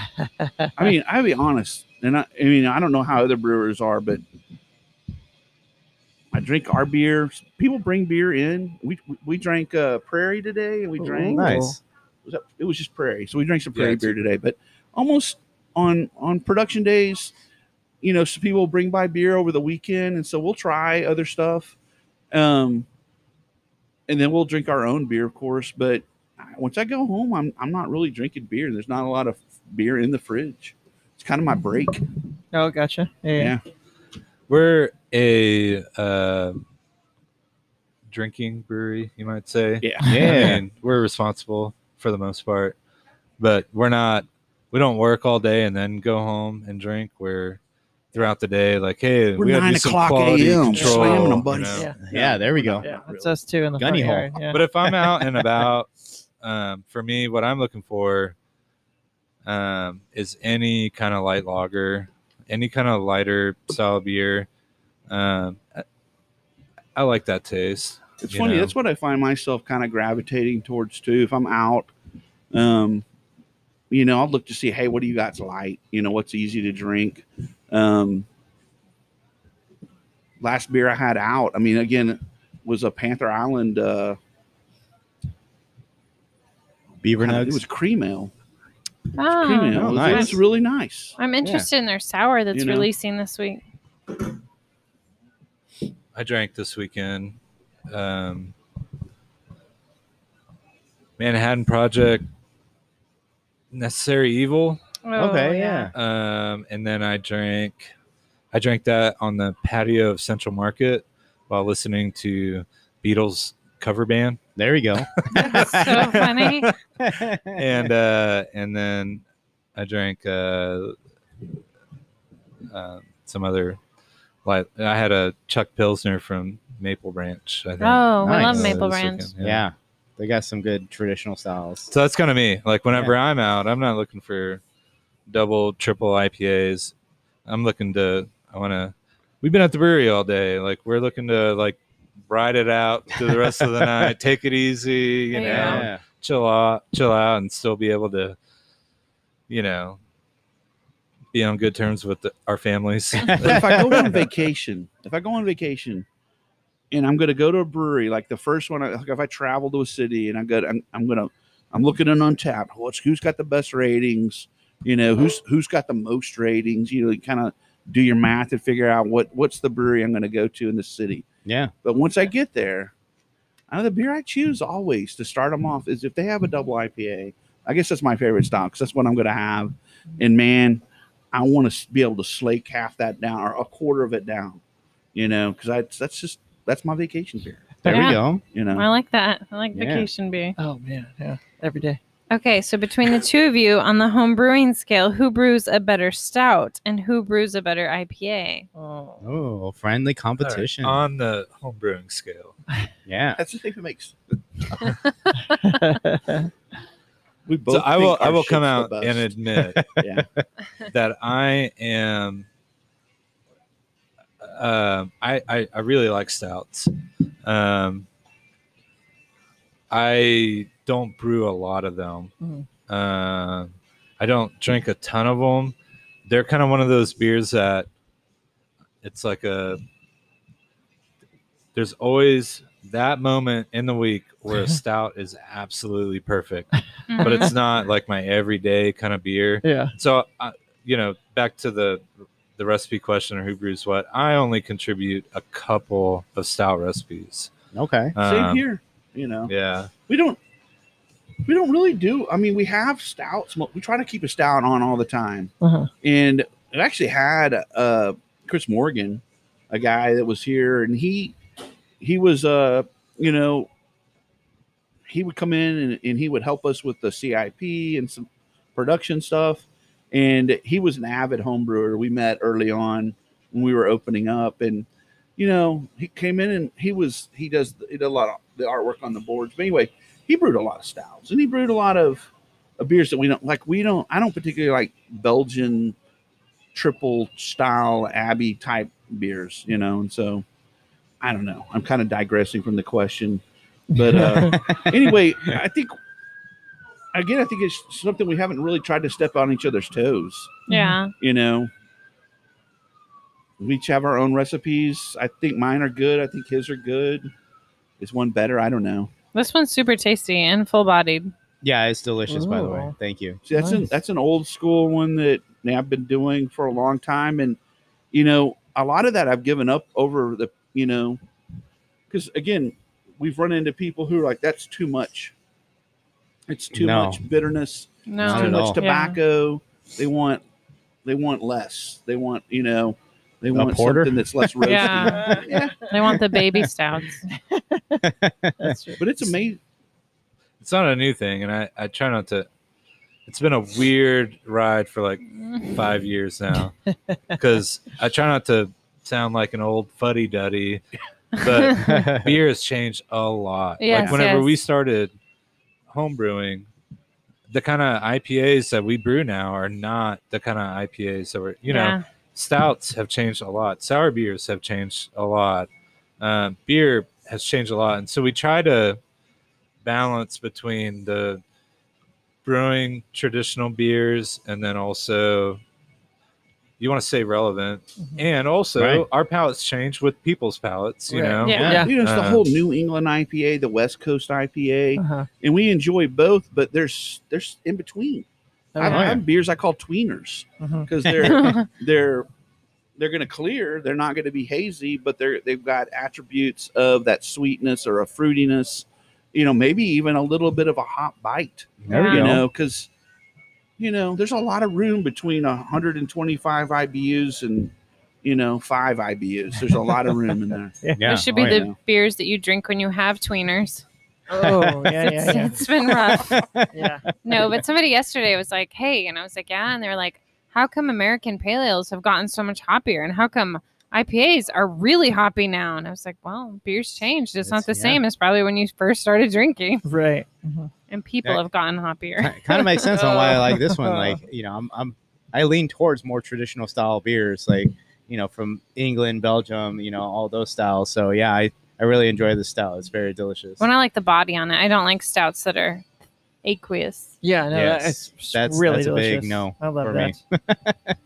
i mean i'll be honest and I, I mean i don't know how other brewers are but i drink our beer people bring beer in we we drank uh prairie today and we drank Ooh. Nice. was that, it was just prairie so we drank some prairie it's- beer today but almost on on production days you know some people bring by beer over the weekend and so we'll try other stuff um and then we'll drink our own beer of course but once i go home i'm, I'm not really drinking beer there's not a lot of beer in the fridge it's kind of my break Oh, gotcha. Yeah. yeah. Yeah. We're a uh, drinking brewery, you might say. yeah I Yeah. mean, we're responsible for the most part, but we're not. We don't work all day and then go home and drink. We're throughout the day, like, hey, We're we gotta nine do some o'clock quality AM, control, slamming them, you know? Yeah. Yeah, there we go. Yeah, that's us too in the Gunny hole. Yeah. But if I'm out and about, um, for me, what I'm looking for um, is any kind of light lager, any kind of lighter style beer. Um, I, I like that taste. It's funny. know? That's what I find myself kind of gravitating towards too. If I'm out, um, you know, I'll look to see, hey, what do you got's light? You know, what's easy to drink? Um, last beer I had out, I mean, again, was a Panther Island. Uh, Beaver kinda- nugs. it was cream ale. Oh, Cream ale. Oh, It was- It nice. was really nice. I'm interested in their sour that's You know. releasing this week. I drank this weekend. Um, Manhattan Project, Necessary Evil, Oh, okay, yeah. um, and then I drank, I drank that on the patio of Central Market while listening to Beatles cover band, There we go. That's so funny. and uh, and then I drank uh, uh, some other like I had a Chuck Pilsner from Maple Branch. I think. Oh, I love Maple this Branch. weekend, Yeah. They got some good traditional styles. So that's kind of me. Like whenever I'm out, I'm not looking for double, triple IPAs. I'm looking to. I want to. We've been at the brewery all day. Like we're looking to like ride it out to the rest of the night. Take it easy. You know, chill out, chill out, and still be able to, you know, be on good terms with the, our families. If I go on vacation, if I go on vacation, and I'm going to go to a brewery, like the first one, I- like if I travel to a city and I go, I'm, I'm going to, I'm looking at Untappd. What's who's got the best ratings? You know, who's who's got the most ratings? You know, you kind of do your math and figure out what what's the brewery I'm going to go to in the city. Yeah. But once I get there, uh, the beer I choose always to start them off is if they have a double IPA. I guess that's my favorite style because that's what I'm going to have. And man, I want to be able to slake half that down or a quarter of it down, you know, because I that's just that's my vacation beer, There Yeah. we go. you know, I like that. I like Yeah. vacation beer. Oh man, yeah, every day. Okay, so between the two of you on the home brewing scale, who brews a better stout and who brews a better IPA? Oh, Oh, friendly competition. All right, on the home brewing scale. yeah. That's the thing that makes we both. So I will. I will come out and admit yeah, that I am. Um, I, I I really like stouts. Um, I don't brew a lot of them. Mhm. Uh, I don't drink a ton of them. They're kind of one of those beers that it's like a. There's always that moment in the week where a stout is absolutely perfect, but Mhm. it's not like my everyday kind of beer yeah. so you know back to the the recipe question or who brews what i only contribute a couple of stout recipes Okay. same Um, here. You know, yeah we don't we don't really do. I mean, we have stouts. We try to keep a stout on all the time. Uh-huh. and it actually had uh Chris Morgan, a guy that was here, and he he was uh you know he would come in and, and he would help us with the CIP and some production stuff, and he was an avid home brewer. We met early on when we were opening up, and you know he came in and he was he does he did a lot of the artwork on the boards. But anyway, he brewed a lot of styles and he brewed a lot of, of beers that we don't like. We don't. I don't particularly like Belgian triple style Abbey type beers, you know. And so I don't know. I'm kind of digressing from the question, but uh, anyway, I think again, I think it's something we haven't really tried to step on each other's toes. yeah. You know, we each have our own recipes. I think mine are good. I think his are good. Is one better? I don't know. This one's super tasty and full bodied. Yeah, it's delicious, by the way. Ooh. Thank you. See, that's an Nice. that's an old school one that I've been doing for a long time, and you know, a lot of that I've given up over the you know, because again, we've run into people who are like, "That's too much. It's too No. much bitterness. No. Not too at much all. tobacco." They want they want less. They want you know, they want porter? something that's less roasty. Yeah. yeah, They want the baby stouts. That's true. but it's amazing. it's not a new thing and i i try not to it's been a weird ride for like five years now because i try not to sound like an old fuddy-duddy but beer has changed a lot. Yes, like whenever yes. we started home brewing, the kind of IPAs that we brew now are not the kind of IPAs that were, you know, Yeah. Stouts have changed a lot. Sour beers have changed a lot. Um, beer has changed a lot. And so we try to balance between the brewing traditional beers and then also you want to stay relevant and also Right. our palates change with people's palates you Right. know Yeah. Yeah. You know, it's the Uh, whole New England IPA, the West Coast IPA, Uh-huh. and we enjoy both, but there's there's in between. Oh, I, yeah. I have beers I call tweeners mm-hmm. because they're they're they're going to clear. They're not going to be hazy, but they're they've got attributes of that sweetness or a fruitiness. You know, maybe even a little bit of a hot bite. There. You go. know, because you know there's a lot of room between 125 IBUs and you know five IBUs. There's a lot of room in there. yeah. Those should oh, be oh, the yeah. beers that you drink when you have tweeners. Oh, yeah, yeah, yeah. it's been rough. yeah. No, but somebody yesterday was like, "Hey," and I was like, "Yeah," and they were like, "How come American pale ales have gotten so much hoppier, and how come IPAs are really hoppy now. And I was like, well, beer's changed. It's, not the yeah. same as probably when you first started drinking. Right. Mhm. And people Yeah. have gotten hoppier. kind of makes sense on why I like this one. Like, you know, I'm, I'm I lean towards more traditional style beers, like you know, from England, Belgium, you know, all those styles. So yeah, I I really enjoy the stout. It's very delicious. When I like the body on it, I don't like stouts that are aqueous. Yeah, no, Yes, that's that's- really that's a big no I love for that.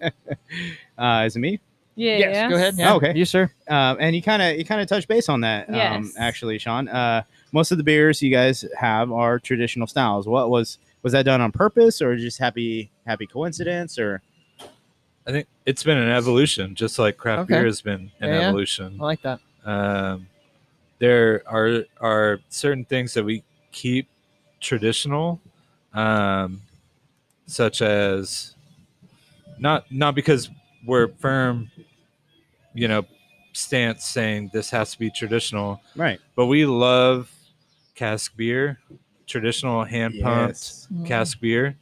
me. uh, is it me? Yeah. Yes, go ahead. Yeah, Oh, okay. you sir. Um, and you kind of you kind of touched base on that. Um, actually, Sean. Uh, most of the beers you guys have are traditional styles. What was was that done on purpose or just happy happy coincidence or I think it's been an evolution, just like craft Okay. beer has been an Yeah, yeah. evolution. I like that. Um, there are are certain things that we keep traditional, um, such as not not because we're firm, you know, stance saying this has to be traditional, right? but we love cask beer, traditional hand pumped Yes. cask beer.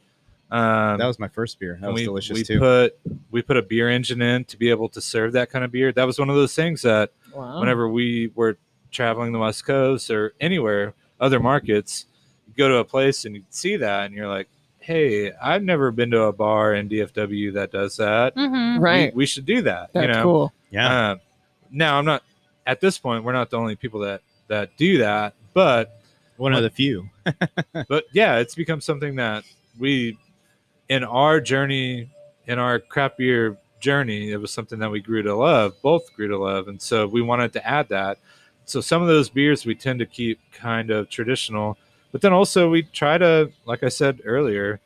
Um, That was my first beer. That was we, delicious we too. put we put a beer engine in to be able to serve that kind of beer. That was one of those things that Wow. whenever we were traveling the West Coast or anywhere, other markets, you go to a place and you see that and you're like, hey, I've never been to a bar in DFW that does that. Mm-hmm. Right. We, should do that. That's you know. cool. yeah. Uh, now I'm not at this point. We're not the only people that that do that, but One of the few. but yeah, it's become something that we, in our journey, in our craft beer journey, it was something that we grew to love, both grew to love, and so we wanted to add that. So some of those beers we tend to keep kind of traditional, but then also we try to, like I said earlier,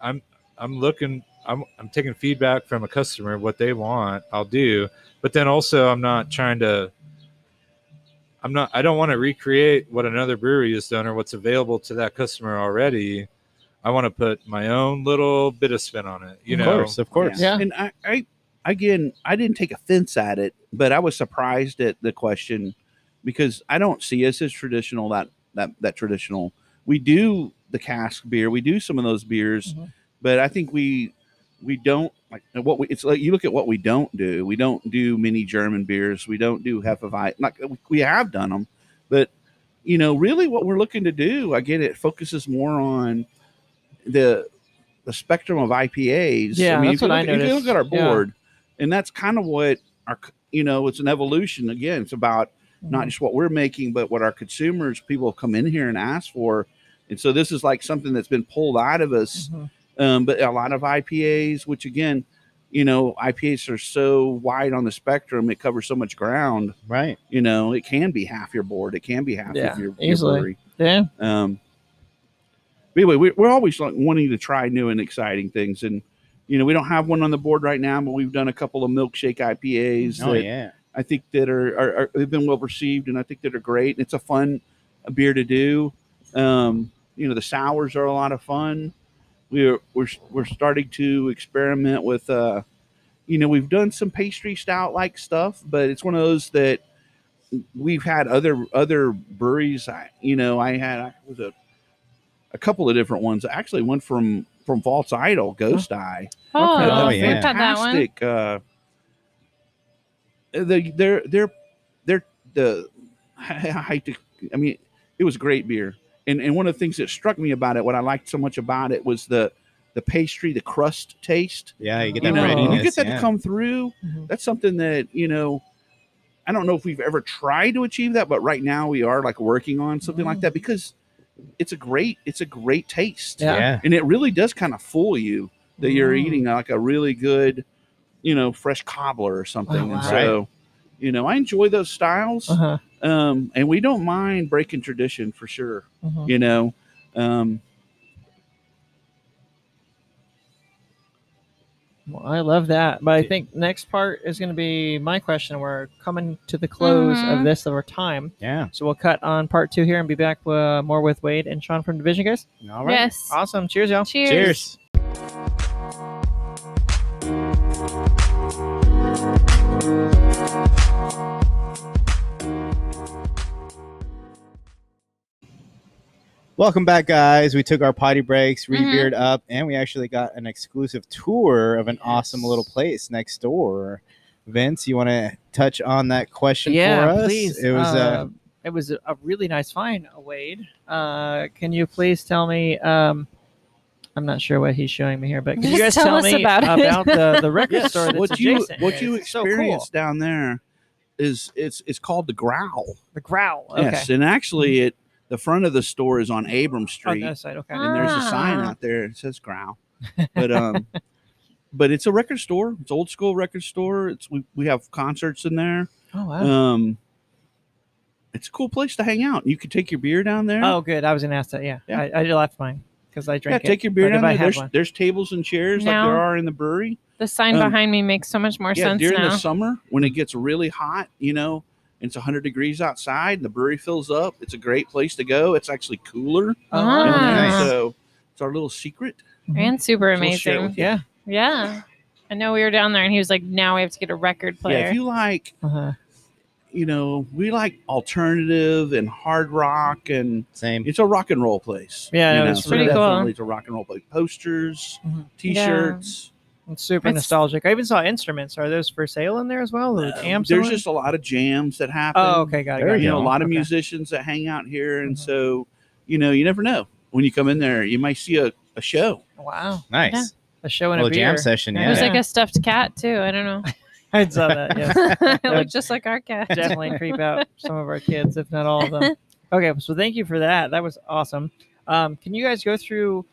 I'm I'm looking. I'm, I'm taking feedback from a customer what they want i'll do but then also i'm not trying to i'm not i don't want to recreate what another brewery has done or what's available to that customer already i want to put my own little bit of spin on it you of know course, of course. Yeah. And I, I, again, I didn't take offense at it, but I was surprised at the question because I don't see us as traditional that that that traditional. We do the cask beer, we do some of those beers, Mhm. but I think we we don't like what we. It's like you look at what we don't do. We don't do many German beers. We don't do Hefeweizen. Like we have done them, but you know, really, what we're looking to do, again, it focuses more on the the spectrum of IPAs. Yeah, mean, that's if you what I look at- If you look at our Yeah. board, and that's kind of what our, you know, it's an evolution. Again, it's about Mm-hmm. not just what we're making, but what our consumers, people come in here and ask for. And so this is like something that's been pulled out of us. Mhm. Um, but a lot of IPAs, which again, you know, IPAs are so wide on the spectrum, it covers so much ground. Right. You know, it can be half your board, it can be half Yeah, of your, your easily. brewery. Yeah. Um, but anyway, we're, we're always like wanting to try new and exciting things, and you know, we don't have one on the board right now, but we've done a couple of milkshake IPAs Oh that yeah. I think that are, are, are they've been well received, and I think that are great. It's a fun beer to do. Um, you know, the sours are a lot of fun. We're we're we're starting to experiment with. Uh, you know, we've done some pastry stout like stuff, but it's one of those that we've had other other breweries. I, you know, I had I was a a couple of different ones. Actually, one from from False Idol, Ghost Eye. Oh, Okay. Oh, yeah. had that one. fantastic. Uh, the, they're they're they're the I hate to I mean it was great beer and and one of the things that struck me about it what I liked so much about it was the the pastry the crust taste Yeah, you get that you, know, you get that yeah. to come through Mhm. that's something that you know I don't know if we've ever tried to achieve that but right now we are like working on something like Mm. that because it's a great it's a great taste Yeah. yeah. and it really does kind of fool you that you're Mm. eating like a really good, you know, fresh cobbler or something. Oh, And wow. so, you know, I enjoy those styles, Uh-huh. um, and we don't mind breaking tradition for sure. Mhm. You know, um, Well, I love that. But I think next part is going to be my question. We're coming to the close of Mhm. this of our time. Yeah. So we'll cut on part two here and be back uh, more with Wade and Sean from Division, guys. All right. Yes. Awesome. Cheers, y'all. Cheers. Cheers. Welcome back, guys. We took our potty breaks, Mhm. up, and we actually got an exclusive tour of an awesome little place next door. Vince, you want to touch on that question yeah, for us? please. It was uh, uh, it was a, a really nice find, Wade. Uh, can you please tell me? Um, I'm not sure what he's showing me here, but can you guys tell tell, us me about it. the, the record Yes, store that's what you adjacent? what you It's so cool. experience down there is it's it's called the Growl. The growl. Okay. Yes, and actually, it the front of the store is on Abram Street, the other side. Okay. and there's a sign Ah. out there that says Growl. But um, but it's a record store. It's old school record store. It's we we have concerts in there. Oh wow. Um, it's a cool place to hang out. You can take your beer down there. oh, good. I was gonna ask that. Yeah. Yeah. I, I left mine because I yeah, it. take your beer but down there. There's there's tables and chairs like there are in the brewery. The sign Um, behind me makes so much more yeah, sense during now. the summer when it gets really hot, you know, and it's 100 degrees outside and the brewery fills up, it's a great place to go. It's actually cooler. in Ah. Nice. So it's our little secret. and super So we'll amazing. Yeah. Yeah. I know we were down there and he was like, now we have to get a record player." Yeah, player. if you like, Uh-huh. You know, we like alternative and hard rock, and same. it's a rock and roll place. Yeah, you no, know, it's so pretty cool. definitely It's a rock and roll place. Posters, Mhm. t-shirts. It's super It's- nostalgic. I even saw instruments. Are those for sale in there as well? The Um, amps. there's just a lot of jams that happen. Oh, okay, got it. There got it. you you know, a lot of Okay. musicians that hang out here, and Mhm. so you know, you never know when you come in there. You might see a, a show. Wow, Nice. Yeah. a show and Little a beer. jam session. Yeah. Yeah. There's like a stuffed cat too. I don't know. I saw that. Yes, it looked just like our cat. definitely creep out some of our kids, if not all of them. Okay, so thank you for that. That was awesome. Um, can you guys go through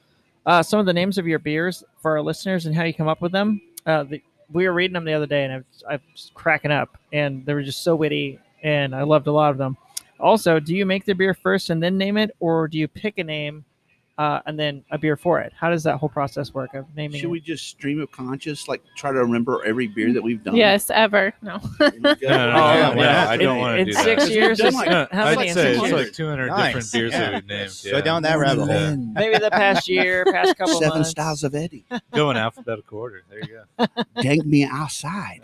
uh, some of the names of your beers for our listeners and how you come up with them? Uh, the, we were reading them the other day, and I I was cracking up, and they were just so witty, and I loved a lot of them. Also, do you make the beer first and then name it, or do you pick a name uh, and then a beer for it? How does that whole process work of naming Should it? we just stream of conscious, like try to remember every beer that we've done? Yes, ever. No. There you go. No, no, no, yeah, no. I don't In- want to in do six years. It's- like- how I'd many? say it's like 200 Nice. different beers Yeah. that we've named. Go Yeah. down that rabbit hole. Maybe the past year, past couple Seven months. styles of Eddie. Go in alphabetical order. There you go. Dank me outside.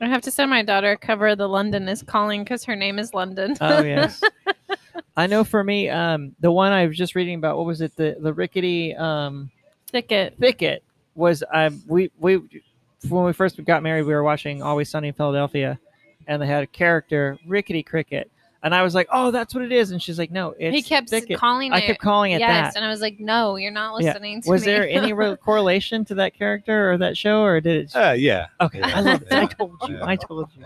I have to send my daughter a cover of the London is calling because her name is London. Oh yes. I know for me, um, the one I was just reading about, what was it? The the rickety um, Thicket. thicket was um, we we when we first got married, we were watching Always Sunny in Philadelphia, and they had a character Rickety Cricket, and I was like, oh, that's what it is, and she's like, no, it's he kept s- thicket. calling I it. kept calling it yes, that. and I was like, no, you're not Yeah. listening to Was me. there any real correlation to that character or that show, or did it? Uh, yeah. okay, yeah, I love it. I told you. yeah. I told you.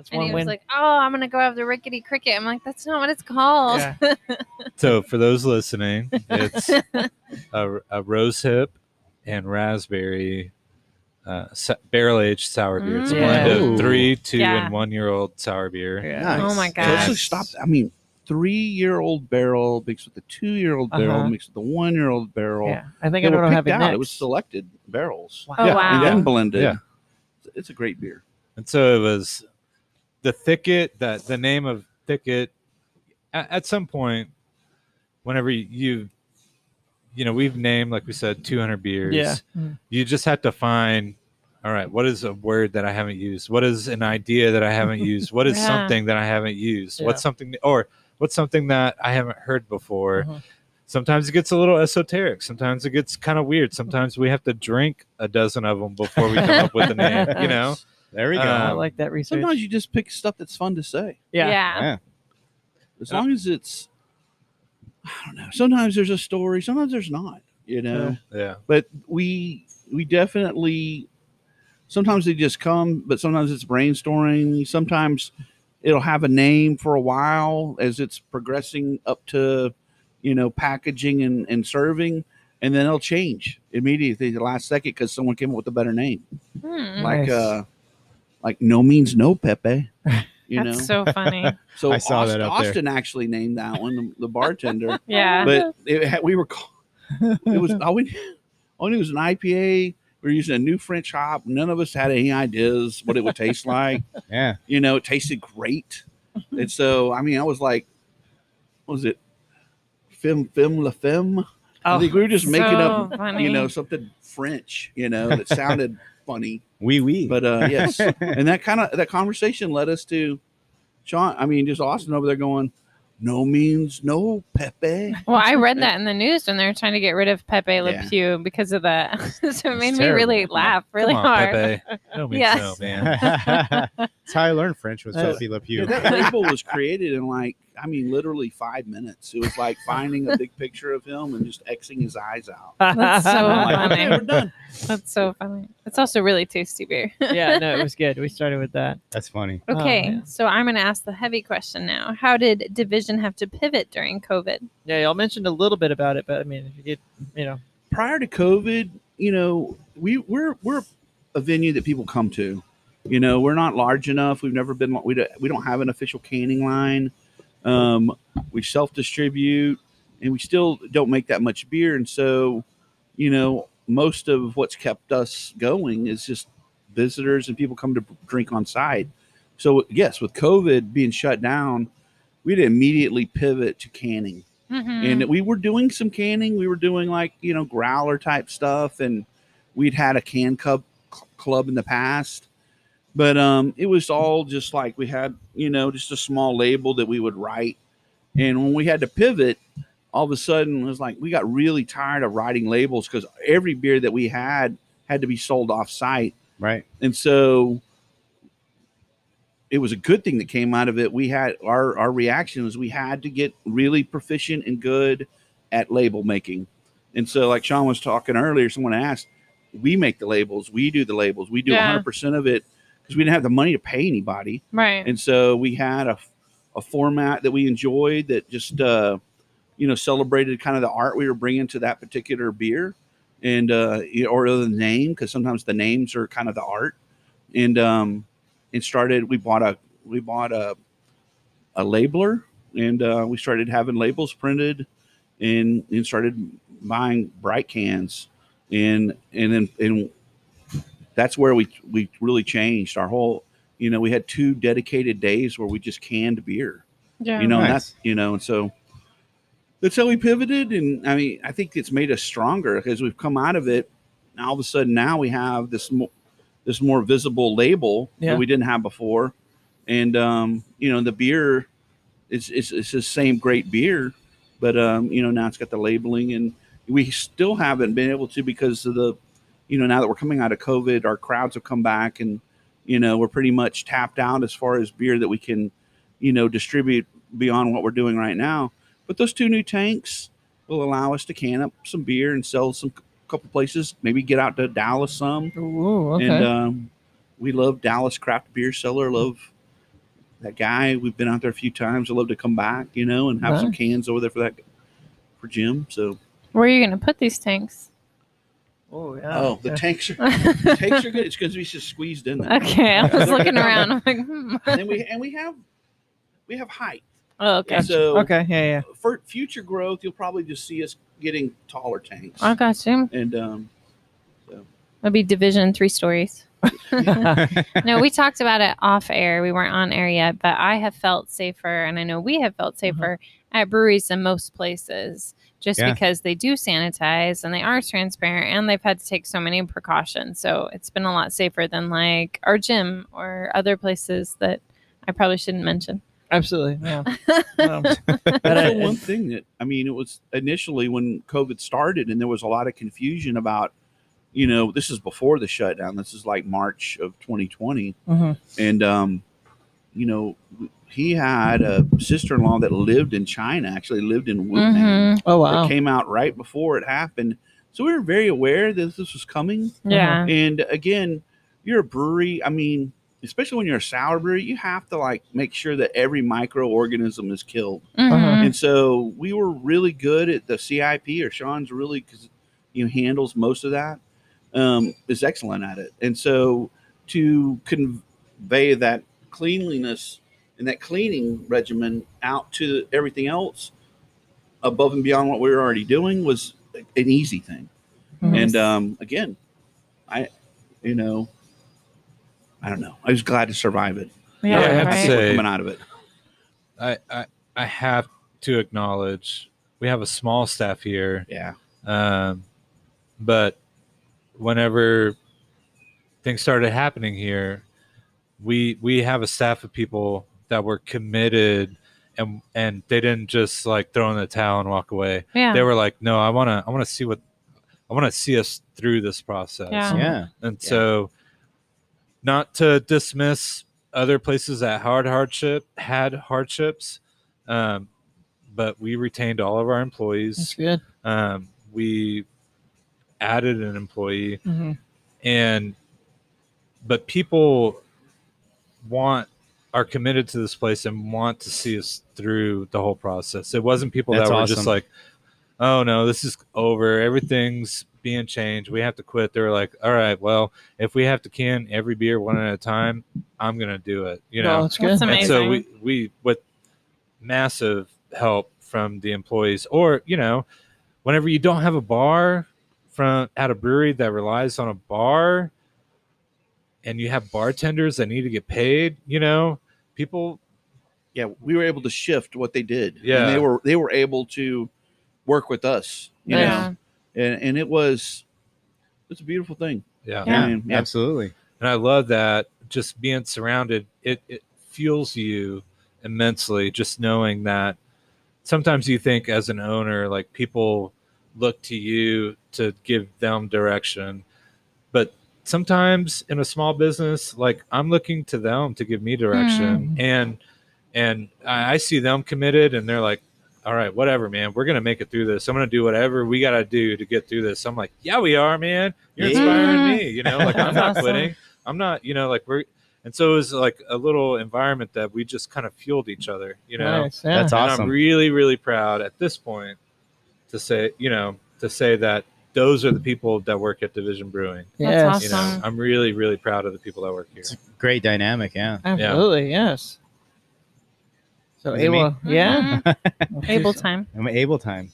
Yeah. That's and one he was like, oh, I'm gonna go have the rickety cricket. I'm like, that's not what it's called. Yeah. So for those listening, it's a, a rose hip and raspberry uh, sa- barrel aged sour beer. It's a Mm. blend Yeah. of three, two, Yeah. and one year old sour beer. yeah. Nice. Oh my So gosh. let's stop. I mean, three-year-old barrel mixed with the two-year-old barrel Uh-huh. mixed with the one-year-old barrel. Yeah, I think They I know were what I'm picked having out. next. It was selected barrels. Wow. Oh wow. And then blended. Yeah. It's a great beer. And so it was the thicket that the name of thicket at, at some point, whenever you, you know, we've named, like we said, 200 beers. Yeah. Mhm. You just have to find, all right, what is a word that I haven't used? What is an idea that I haven't used? What is Yeah. something that I haven't used? Yeah. What's something, or what's something that I haven't heard before? Mhm. Sometimes it gets a little esoteric. Sometimes it gets kind of weird. Sometimes we have to drink a dozen of them before we come up with a name, you know? There we go. I Um, like that research. Sometimes you just pick stuff that's fun to say. yeah. yeah. As Yeah. long as it's, I don't know. Sometimes there's a story. Sometimes there's not. You know. Yeah. But we we definitely. Sometimes they just come, but sometimes it's brainstorming. Sometimes it'll have a name for a while as it's progressing up to, you know, packaging and, and serving, and then it'll change immediately the last second because someone came up with a better name, Hmm, like Nice. uh, like no means no Pepe. You that's know, so funny. so I saw Austin, that up there. Austin actually named that one the, the bartender, Yeah. but it we were it was all we only it was an IPA. We were using a new French hop. None of us had any ideas what it would taste like. Yeah. You know, it tasted great, and so I mean, I was like, what was it? Femme, femme, la femme. I oh, think we were just making up, funny. you know, something French, you know, that sounded funny. Wee wee. But uh, yes, and that kind of that conversation led us to Sean. I mean, just Austin over there going, no means no, Pepe. Well, I read that in the news when they were trying to get rid of Pepe Le Yeah. Pew because of that. so it made me really laugh really Come on, hard. Pepe. No means Yes. no, man. That's how I learned French was Uh, Pepe Le Pew. Yeah, that label was created in like, I mean, literally five minutes. It was like finding a big picture of him and just Xing his eyes out. That's so I'm like, funny. we're done. That's so funny. It's also really tasty beer. yeah, no, it was good. We started with that. That's funny. Oh, Okay, man. so I'm going to ask the heavy question now. How did Division have to pivot during COVID? Yeah, y'all mentioned a little bit about it, but I mean, if you get, you know, prior to COVID, you know, we we're we're a venue that people come to. You know, we're not large enough. We've never been. We don't, we don't have an official canning line. Um, we self distribute, and we still don't make that much beer. And so, you know, most of what's kept us going is just visitors and people come to drink on site. So yes, with COVID being shut down, we had to immediately pivot to canning Mhm. and we were doing some canning. We were doing like you know growler type stuff, and we'd had a can cup cl- club in the past, but um, it was all just like we had you know just a small label that we would write, and when we had to pivot, all of a sudden it was like we got really tired of writing labels because every beer that we had had to be sold off site, Right. and so it was a good thing that came out of it. We had our our reaction was we had to get really proficient and good at label making. And so like Sean was talking earlier, someone asked, we make the labels, we do the labels, we do Yeah. 100% of it because we didn't have the money to pay anybody. right. And so we had a, a format that we enjoyed that just, uh, you know, celebrated kind of the art we were bringing to that particular beer and, uh, you know, or the name, because sometimes the names are kind of the art. And, um, and started, we bought a, we bought a, a labeler and, uh, we started having labels printed and, and started buying bright cans and, and then, and that's where we, we really changed our whole, you know, we had two dedicated days where we just canned beer, yeah. you know, and Nice. that's, you know, and so that's how we pivoted. And I mean, I think it's made us stronger because we've come out of it. All of a sudden now we have this more, this more visible label Yeah. that we didn't have before. And, um, you know, the beer is, is, is the same great beer, but, um, you know, now it's got the labeling and we still haven't been able to because of the, you know, now that we're coming out of COVID, our crowds have come back and, you know, we're pretty much tapped out as far as beer that we can, you know, distribute beyond what we're doing right now. But those two new tanks will allow us to can up some beer and sell some couple places, maybe get out to Dallas some. ooh, okay. And um, we love Dallas Craft Beer Cellar. Love that guy. We've been out there a few times. I love to come back, you know, and have some cans over there for that for Jim. So Where are you going to put these tanks? Oh, yeah. oh, the tanks are the tanks are good. It's because we just squeezed in there. okay, I was looking around. I'm like, hmm. and we and we have we have height. Oh, okay. And so okay, yeah, yeah. for future growth, you'll probably just see us getting taller tanks. I got you. And um, so. It'll be division three stories. no, we talked about it off air. We weren't on air yet, but I have felt safer, and I know we have felt safer at breweries than most places just Yeah. because they do sanitize and they are transparent and they've had to take so many precautions. So it's been a lot safer than like our gym or other places that I probably shouldn't mention. Absolutely. Yeah. Um, That's one thing that I mean, it was initially when COVID started, and there was a lot of confusion about, you know, this is before the shutdown. This is like March of 2020, mhm. and um, you know, he had a sister-in-law that lived in China. Actually, lived in Wuhan. Mhm. Oh It wow. came out right before it happened, so we were very aware that this was coming. Yeah. And again, you're a brewery. I mean, especially when you're a sour brewery, you have to like make sure that every microorganism is killed. Mhm. And so we were really good at the CIP, or Sean's really because you know handles most of that. Um, is excellent at it, and so to convey that cleanliness and that cleaning regimen out to everything else above and beyond what we were already doing was an easy thing. Mhm. And um, again, I, you know, I don't know. I was glad to survive it. Yeah. I have to say- coming out of it. I, I I have to acknowledge we have a small staff here, Yeah. um, but whenever things started happening here, we we have a staff of people that were committed and and they didn't just like throw in the towel and walk away. Yeah. They were like, no, I want to I want to see what I want to see us through this process. Yeah. Yeah. And Yeah. so, not to dismiss other places that hard hardship had hardships, um, but we retained all of our That's employees. good. Um, we added an employee, Mhm. and but people want are committed to this place and want to see us through the whole process. It wasn't people That's that were awesome. just like, "Oh no, this is over. Everything's being changed. We have to quit." They were like, "All right, well, if we have to can every beer one at a time, I'm gonna do it." You No, know. that's good. That's And so we we with massive help from the employees, or you know, whenever you don't have a bar from at a brewery that relies on a bar and you have bartenders that need to get paid, you know, people yeah, we were able to shift what they did. Yeah. and they were they were able to work with us. You yeah. know, and and it was it's a beautiful thing. yeah. Yeah. I mean, yeah. Absolutely. And I love that just being surrounded, it, it fuels you immensely just knowing that sometimes you think as an owner, like people look to you to give them direction. But sometimes in a small business, like I'm looking to them to give me direction. Hmm. And and I, I see them committed and they're like, all right, whatever, man. We're gonna make it through this. I'm gonna do whatever we gotta do to get through this. I'm like, yeah, we are, man. You're Yeah. inspiring me. You know, like I'm not awesome. quitting. I'm not, you know, like we're, and so it was like a little environment that we just kind of fueled each other, you know. Nice. Yeah. That's And awesome. I'm really, really proud at this point to say, you know, to say that those are the people that work at Division Brewing. Yeah, Yes. You know, I'm really, really proud of the people that work here. Great dynamic. Yeah. Absolutely. Yes. So Is it me? Ava, yeah. Mhm. Able time. I'm able time.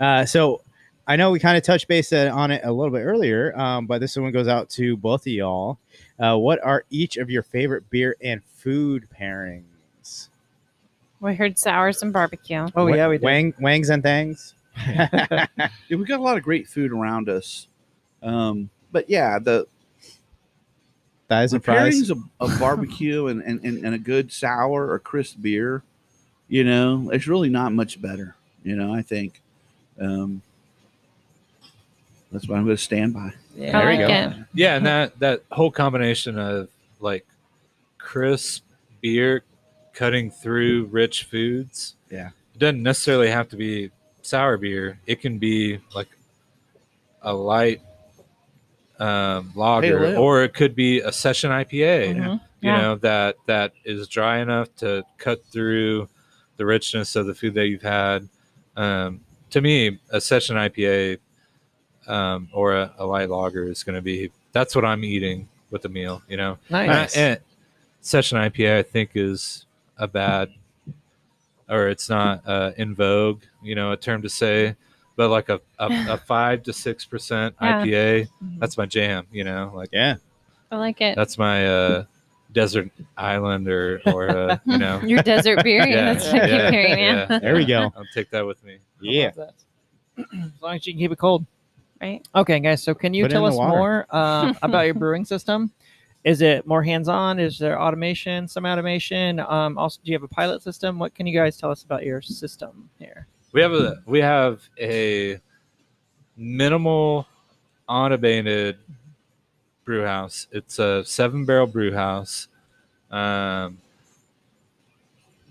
Uh, so I know we kind of touched base uh, on it a little bit earlier, um, but this one goes out to both of y'all. Uh, what are each of your favorite beer and food pairings? We heard sours and barbecue. Oh Wa- yeah, we did. Wang, wangs and things. Yeah, we got a lot of great food around us. Um, but yeah, the Thighs the and fries. pairings of, of barbecue and, and, and, and a good sour or crisp beer, you know, it's really not much better. You know, I think. Um, that's what I'm going to stand by. Yeah. There I you go. it. Yeah, and that that whole combination of like crisp beer cutting through rich foods. Yeah. It doesn't necessarily have to be sour beer. It can be like a light um, lager, ale. or it could be a session IPA. Mhm. You Yeah. know that that is dry enough to cut through the richness of the food that you've had. Um, to me, a session IPA um, or a, a light lager is going to be that's what I'm eating with the meal. You know, Nice. and, and session IPA I think is a bad or it's not uh, in vogue. You know, a term to say, but like a a, a five to six percent IPA, Mhm. that's my jam. You know, like Yeah. I like it. that's my uh, desert island or or uh, you know. Your desert beer. Yeah, That's what I yeah, keep hearing. Yeah. yeah. There we go. I'll take that with me. Yeah. as long as you can keep it cold. Right. Okay, guys. So can you Put tell us more uh, about your brewing system? Is it more hands-on? Is there automation? Some automation? Um, also, do you have a pilot system? What can you guys tell us about your system here? We have a we have a minimal automated brew house. It's a seven barrel brew house. Um,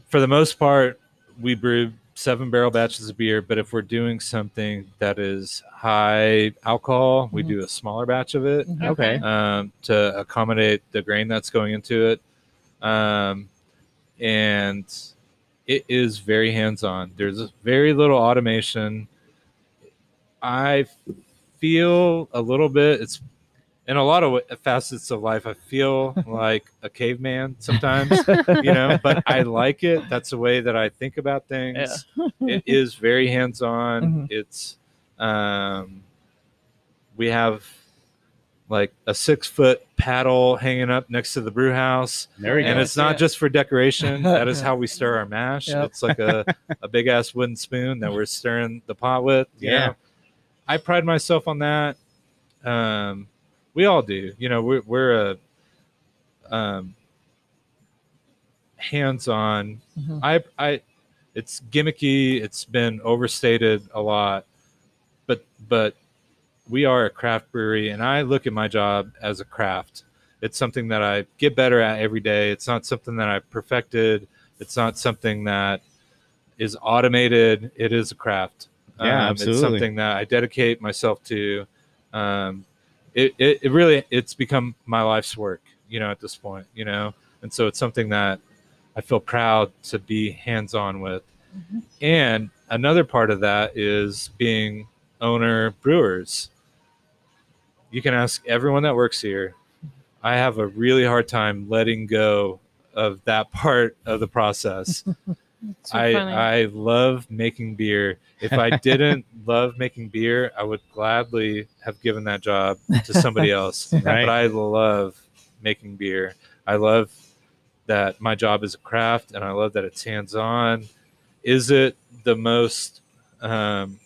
for the most part, we brew seven barrel batches of beer, but if we're doing something that is high alcohol, we Mhm. do a smaller batch of it Mhm. Okay. um, to accommodate the grain that's going into it. Um, and it is very hands on. There's very little automation. I feel a little bit, it's in a lot of facets of life, I feel like a caveman sometimes, you know, but I like it. That's the way that I think about things. it is very hands on. Mhm. It's, um, we have like a six foot paddle hanging up next to the brew house There we and go. it's not Yeah. just for decoration that is how we stir our mash Yep. it's like a, a big ass wooden spoon that we're stirring the pot with you Yeah. know. i pride myself on that um we all do you know we're, we're a um hands-on Mhm. i i it's gimmicky. It's been overstated a lot, but but we are a craft brewery, and I look at my job as a craft. It's something that I get better at every day. It's not something that I perfected. It's not something that is automated. It is a craft. Yeah, Um, It's absolutely. something that I dedicate myself to. Um, it, it, it really it's become my life's work. You know, at this point, you know, and so it's something that I feel proud to be hands on with. Mm-hmm. And another part of that is being owner brewers. You can ask everyone that works here. I have a really hard time letting go of that part of the process. So I funny. I love making beer. If I didn't love making beer, I would gladly have given that job to somebody else. Right. But I love making beer. I love that my job is a craft, and I love that it's hands on. Is it the most um,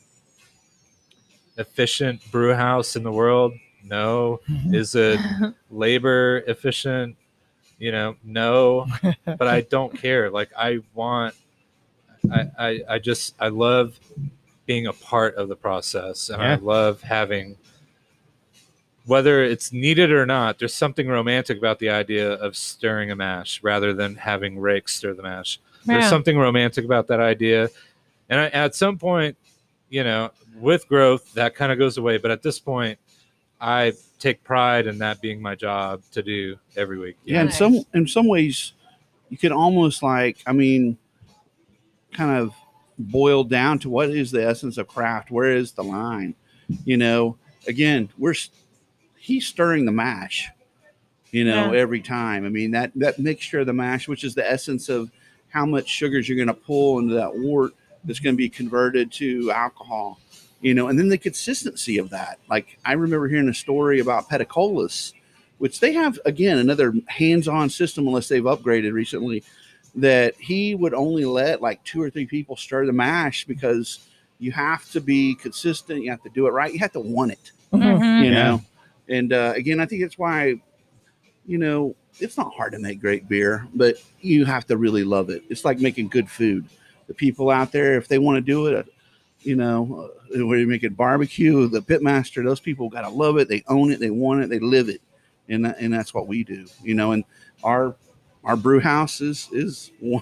efficient brew house in the world? No. Is it labor efficient? You know, no. But I don't care. Like I want. I, I, I just I love being a part of the process and I love having whether it's needed or not, there's something romantic about the idea of stirring a mash rather than having rakes stir the mash. There's something romantic about that idea. And I, at some point, you know, with growth, that kind of goes away. But at this point, I take pride in that being my job to do every week. Yeah, in some in some ways, you can almost like I mean, kind of boiled down to what is the essence of craft. Where is the line? You know, again, we're he's stirring the mash. You know, Yeah. every time. I mean that that mixture of the mash, which is the essence of how much sugars you're going to pull into that wort that's going to be converted to alcohol. You know, and then the consistency of that. Like I remember hearing a story about Petacolas which they have again another hands-on system unless they've upgraded recently that he would only let like two or three people stir the mash because you have to be consistent you have to do it right you have to want it. Mhm. you Yeah. know? And uh, again i think that's why you know it's not hard to make great beer but you have to really love it. It's like making good food. The people out there if they want to do it uh, you know uh, where you make it barbecue the pitmaster those people got to love it. They own it they want it they live it. And and that's what we do you know? And our our brew house is is one-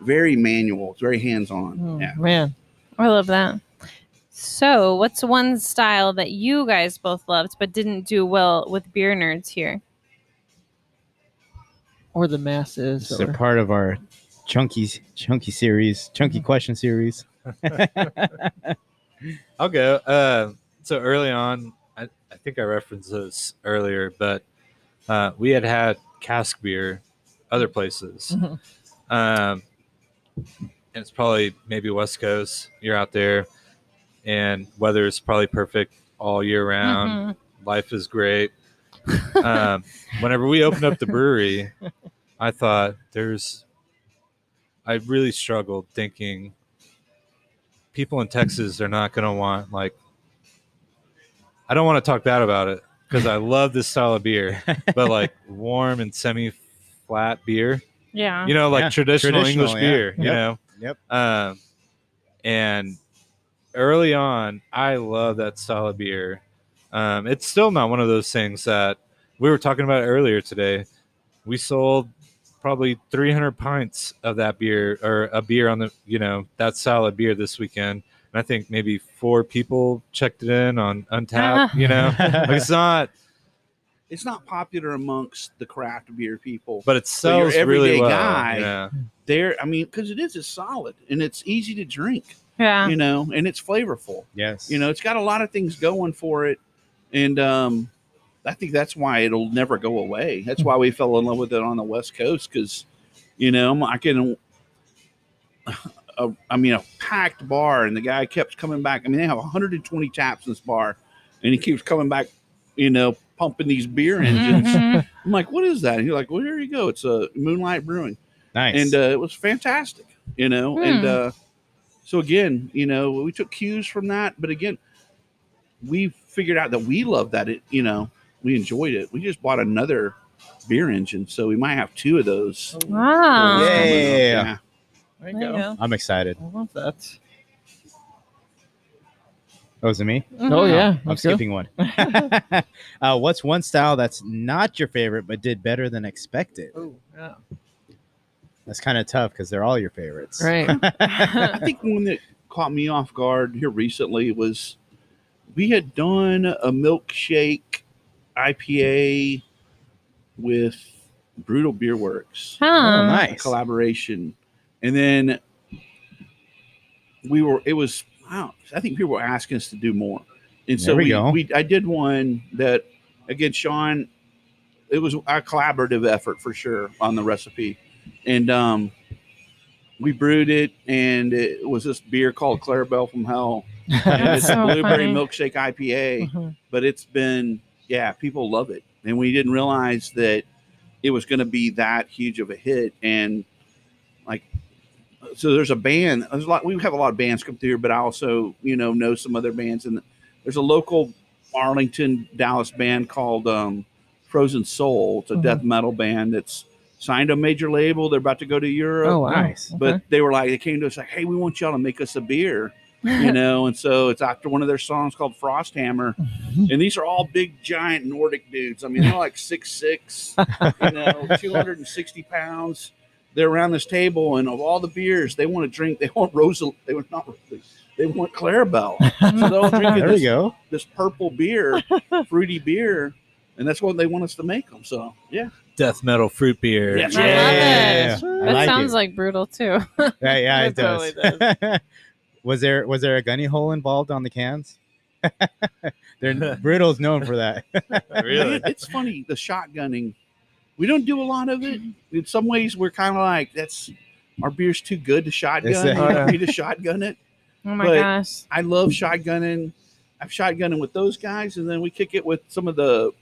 very manual it's very hands-on Oh, yeah Man, I love that. So, what's one style that you guys both loved but didn't do well with beer nerds here? or the masses. It's a Or, part of our chunky chunky series, chunky question series. I'll go. Uh, so early on, I, I think I referenced this earlier, but uh, we had had cask beer other places. Mhm. Um, and it's probably maybe West Coast. You're out there, and weather is probably perfect all year round. Mhm. Life is great. um, whenever we opened up the brewery, I thought there's. I really struggled thinking people in Texas are not going to want like. I don't want to talk bad about it because I love this style of beer, but like warm and semi-flat beer, Yeah. you know, like Yeah, traditional, traditional, English yeah. beer, you know. Yep. Um, and early on, I love that style of beer. Um, it's still not one of those things that we were talking about earlier today. We sold probably 300 pints of that beer or a beer on the, you know, that style of beer this weekend. And I think maybe four people checked it in on Untappd, you know, like it's not, it's not popular amongst the craft beer people but it So your sells really everyday well. guy- yeah. there i mean because it is it's solid and it's easy to drink yeah. you know and it's flavorful yes. you know it's got a lot of things going for it and um i think that's why it'll never go away that's why we fell in love with it on the west coast because you know i can a, i mean a packed bar and the guy kept coming back i mean they have 120 taps in this bar and he keeps coming back you know pumping these beer engines Mhm. i'm like what is that and you're like well here you go it's a moonlight brewing nice. and uh, it was fantastic, you know. And Hmm. uh, so again, you know, we took cues from that, but again, we figured out that we love that it, you know, we enjoyed it. We just bought another beer engine, so we might have two of those. Wow. Yeah. There There you go. I'm excited. I love that. Oh, is it me? Oh Mhm. yeah, I'm let's skipping one. uh, what's one style that's not your favorite but did better than expected? Oh, yeah. That's kind of tough because they're all your favorites. Right. I think one that caught me off guard here recently was we had done a milkshake IPA with Brutal Beer Works. Oh, nice. collaboration, and then we were. It was. Wow, I think people were asking us to do more, and so There we we, go. we I did one that again, Sean. It was a collaborative effort for sure on the recipe, and um, we brewed it, and it was this beer called Clarabelle from Hell. And it's So a blueberry funny. milkshake IPA Mhm. but it's been yeah people love it and we didn't realize that it was going to be that huge of a hit and like so there's a band there's a lot we have a lot of bands come through here but i also you know know some other bands and there's a local arlington dallas band called um, frozen soul it's a Mhm. death metal band that's signed a major label they're about to go to europe Oh wow. Nice. Okay. but they were like they came to us like hey we want y'all to make us a beer you know, and so it's after one of their songs called Frosthammer. And these are all big, giant Nordic dudes. I mean, they're like six six, you know, 260 pounds. They're around this table, and of all the beers, they want to drink, they want Rosa, they want not Rosa, they want Clarabelle. So they're all drinking There we this, go. this purple beer, fruity beer, and that's what they want us to make them. So, yeah. Death metal fruit beer. Yes. I love Yeah. it. I That like sounds it. like brutal too. Yeah, yeah, it It totally does. was there was there a gunny hole involved on the cans? They're Brutal's known for that. Really? It's funny, the shotgunning. We don't do a lot of it. In some ways, we're kind of like, that's our beer's too good to shotgun. It's We don't need to shotgun it. Oh my But- gosh. I love shotgunning. I've shotgunning with those guys, and then we kick it with some of the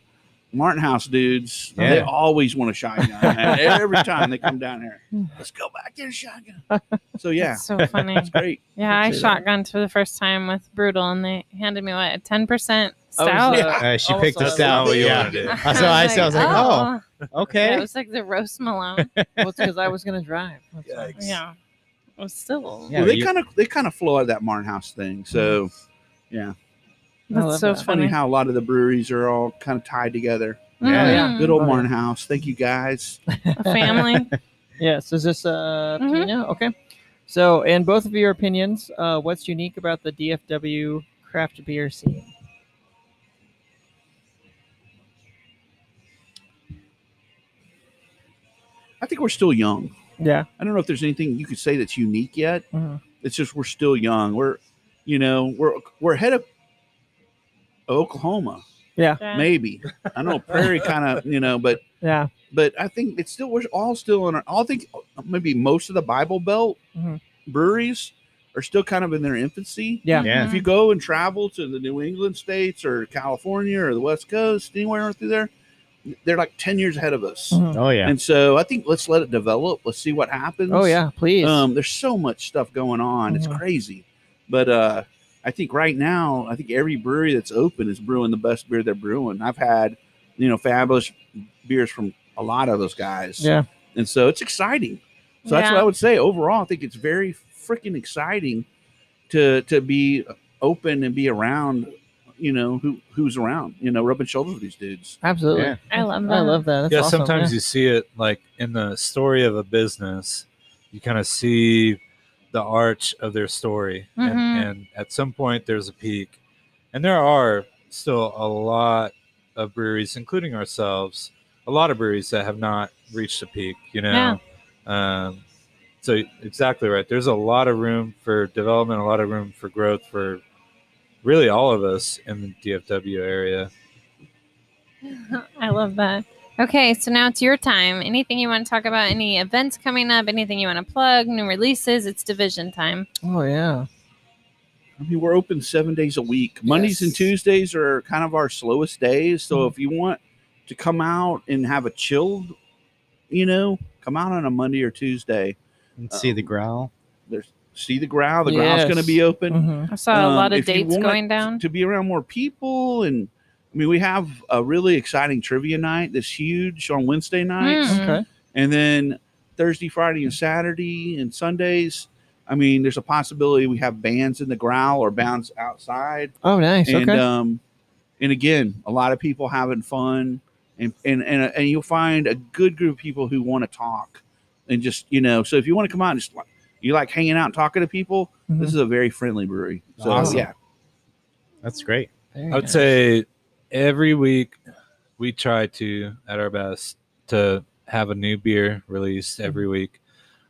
Martin House dudes. They always want a shotgun. every time they come down here, let's go back get a shotgun. So yeah, That's so funny. it's great. Yeah, I Appreciate that. shotgunned for the first time with Brutal, and they handed me what a ten percent I was, stout. uh, Uh, she almost picked a- us out. what you yeah. wanna do. So I, so I was like, oh, Yeah, okay. it was like the roast Malone. Well, it's because I was gonna drive. That's why. Yikes. yeah, it was still. Yeah, well, they you- kind of they kind of flow out of that Martin House thing. So yeah, That's love so that. funny funny. how a lot of the breweries are all kind of tied together. Yeah. Mhm. Good old Oh, yeah. Martin House. Thank you guys. A family. Yes. Is this uh Mhm. Tina? Okay. So, in both of your opinions, uh, what's unique about the DFW craft beer scene? I think we're still young. Yeah. I don't know if there's anything you could say that's unique yet. Mhm. It's just we're still young. We're, you know, we're we're ahead of Oklahoma, Yeah. Yeah. maybe. I know Prairie kind of, you know, but Yeah. but I think it's still we're all still in our. I think maybe most of the Bible Belt Mhm. breweries are still kind of in their infancy. Yeah. Yeah. If you go and travel to the New England states or California or the West Coast, anywhere through there, they're like ten years ahead of us. Mhm. Oh yeah. And so I think let's let it develop. Let's see what happens. Oh yeah. Please. Um, there's so much stuff going on. It's Mhm. crazy. But uh, I think right now, I think every brewery that's open is brewing the best beer they're brewing. I've had, you know, fabulous beers from a lot of those guys. yeah. And so it's exciting. So that's what I would say. Overall, I think it's very freaking exciting to to be open and be around, you know, who who's around, you know, rubbing shoulders with these dudes. Absolutely. Yeah. I love I that. love that. That's yeah, awesome, sometimes yeah. you see it like in the story of a business, you kind of see the arch of their story. Mhm. And, and at some point, there's a peak. And there are still a lot of breweries, including ourselves, a lot of breweries that have not reached a peak, you know? Um, so, exactly right. There's a lot of room for development, a lot of room for growth for really all of us in the DFW area. I love that. Okay, so now it's your time. Anything you want to talk about? Any events coming up? Anything you want to plug? New releases? It's division time. Oh yeah. I mean, we're open seven days a week. Mondays and Tuesdays are kind of our slowest days. So Mhm. if you want to come out and have a chilled, you know, come out on a Monday or Tuesday. And see the growl. There's see the growl. The growl's Yes. going to be open. Mhm. I saw a Um, lot of dates going down. to be around more people and I mean we have a really exciting trivia night that's huge on Wednesday nights Mm. Okay. and then Thursday, Friday, and Saturday, and Sundays. I mean, there's a possibility we have bands in the growl or bands outside, Oh, nice. and okay. um, and again, a lot of people having fun, and and and, and you'll find a good group of people who want to talk, and just you know, so if you want to come out and just like you like hanging out and talking to people, Mhm. this is a very friendly brewery. So Awesome. yeah, That's great. Very I would nice. say every week we try to, at our best, to have a new beer released every week.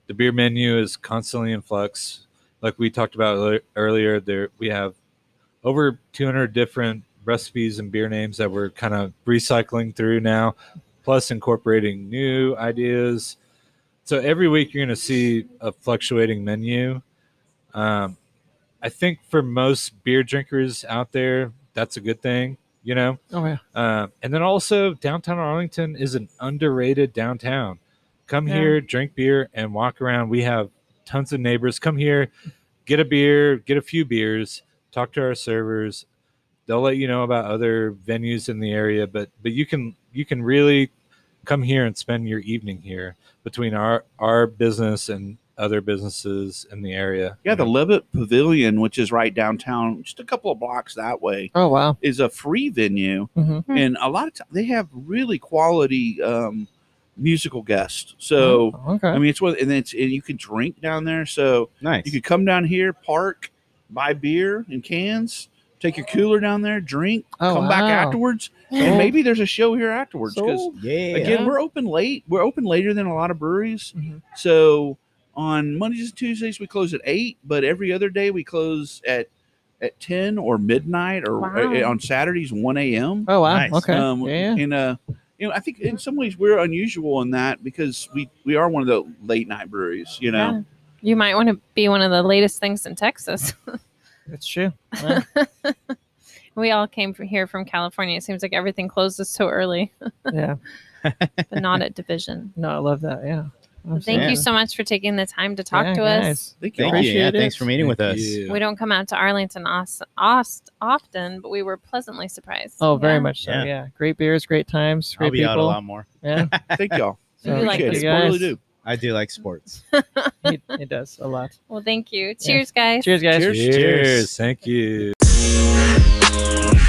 The beer menu is constantly in flux. Like we talked about earlier- earlier, there we have over 200 different recipes and beer names that we're kind of recycling through now, plus incorporating new ideas. So every week you're going to see a fluctuating menu. Um, I think for most beer drinkers out there, that's a good thing, you know. Oh yeah. Uh, and then also, downtown Arlington is an underrated downtown. Come Yeah. here, drink beer, and walk around. We have tons of neighbors. Come here, get a beer, get a few beers, talk to our servers. They'll let you know about other venues in the area, but but you can you can really come here and spend your evening here between our our business and other businesses in the area. yeah. The Levitt Pavilion, which is right downtown, just a couple of blocks that way, Oh wow. is a free venue, hmm Hmm. and a lot of times they have really quality um, musical guests. So. okay. I mean, it's what, and it's and you can drink down there. So Nice. you could come down here, park, buy beer in cans, take your cooler down there, drink, oh, come back wow. afterwards, and maybe there's a show here afterwards. Because Sold. yeah. again, we're open late. We're open later than a lot of breweries. Mhm. So on Mondays and Tuesdays we close at eight, but every other day we close at at ten or midnight, or Wow. uh, on Saturdays one a.m. Oh wow. Nice. Okay. Um, yeah. And uh, you know, I think in some ways we're unusual in that because we we are one of the late night breweries. You know, Yeah. You might want to be one of the latest things in Texas. It's true. Yeah. we all came from here from California. It seems like everything closes so early, yeah. but not at Division. No, I love that. Yeah. Thank Yeah. you so much for taking the time to talk Yeah, to us. thank you. Thank you. Yeah, thanks for meeting with Thank us. you. We don't come out to Arlington os- os- often, but we were pleasantly surprised. Oh, very much so. Yeah. Yeah. Great beers, great times, great I'll be people. out a lot more. Yeah. Thank y'all. We like Appreciate this it. I really do. I do like mm. sports. he, he does a lot. Well, thank you. Cheers, guys. Cheers, guys. Cheers. Cheers. Cheers. Thank you.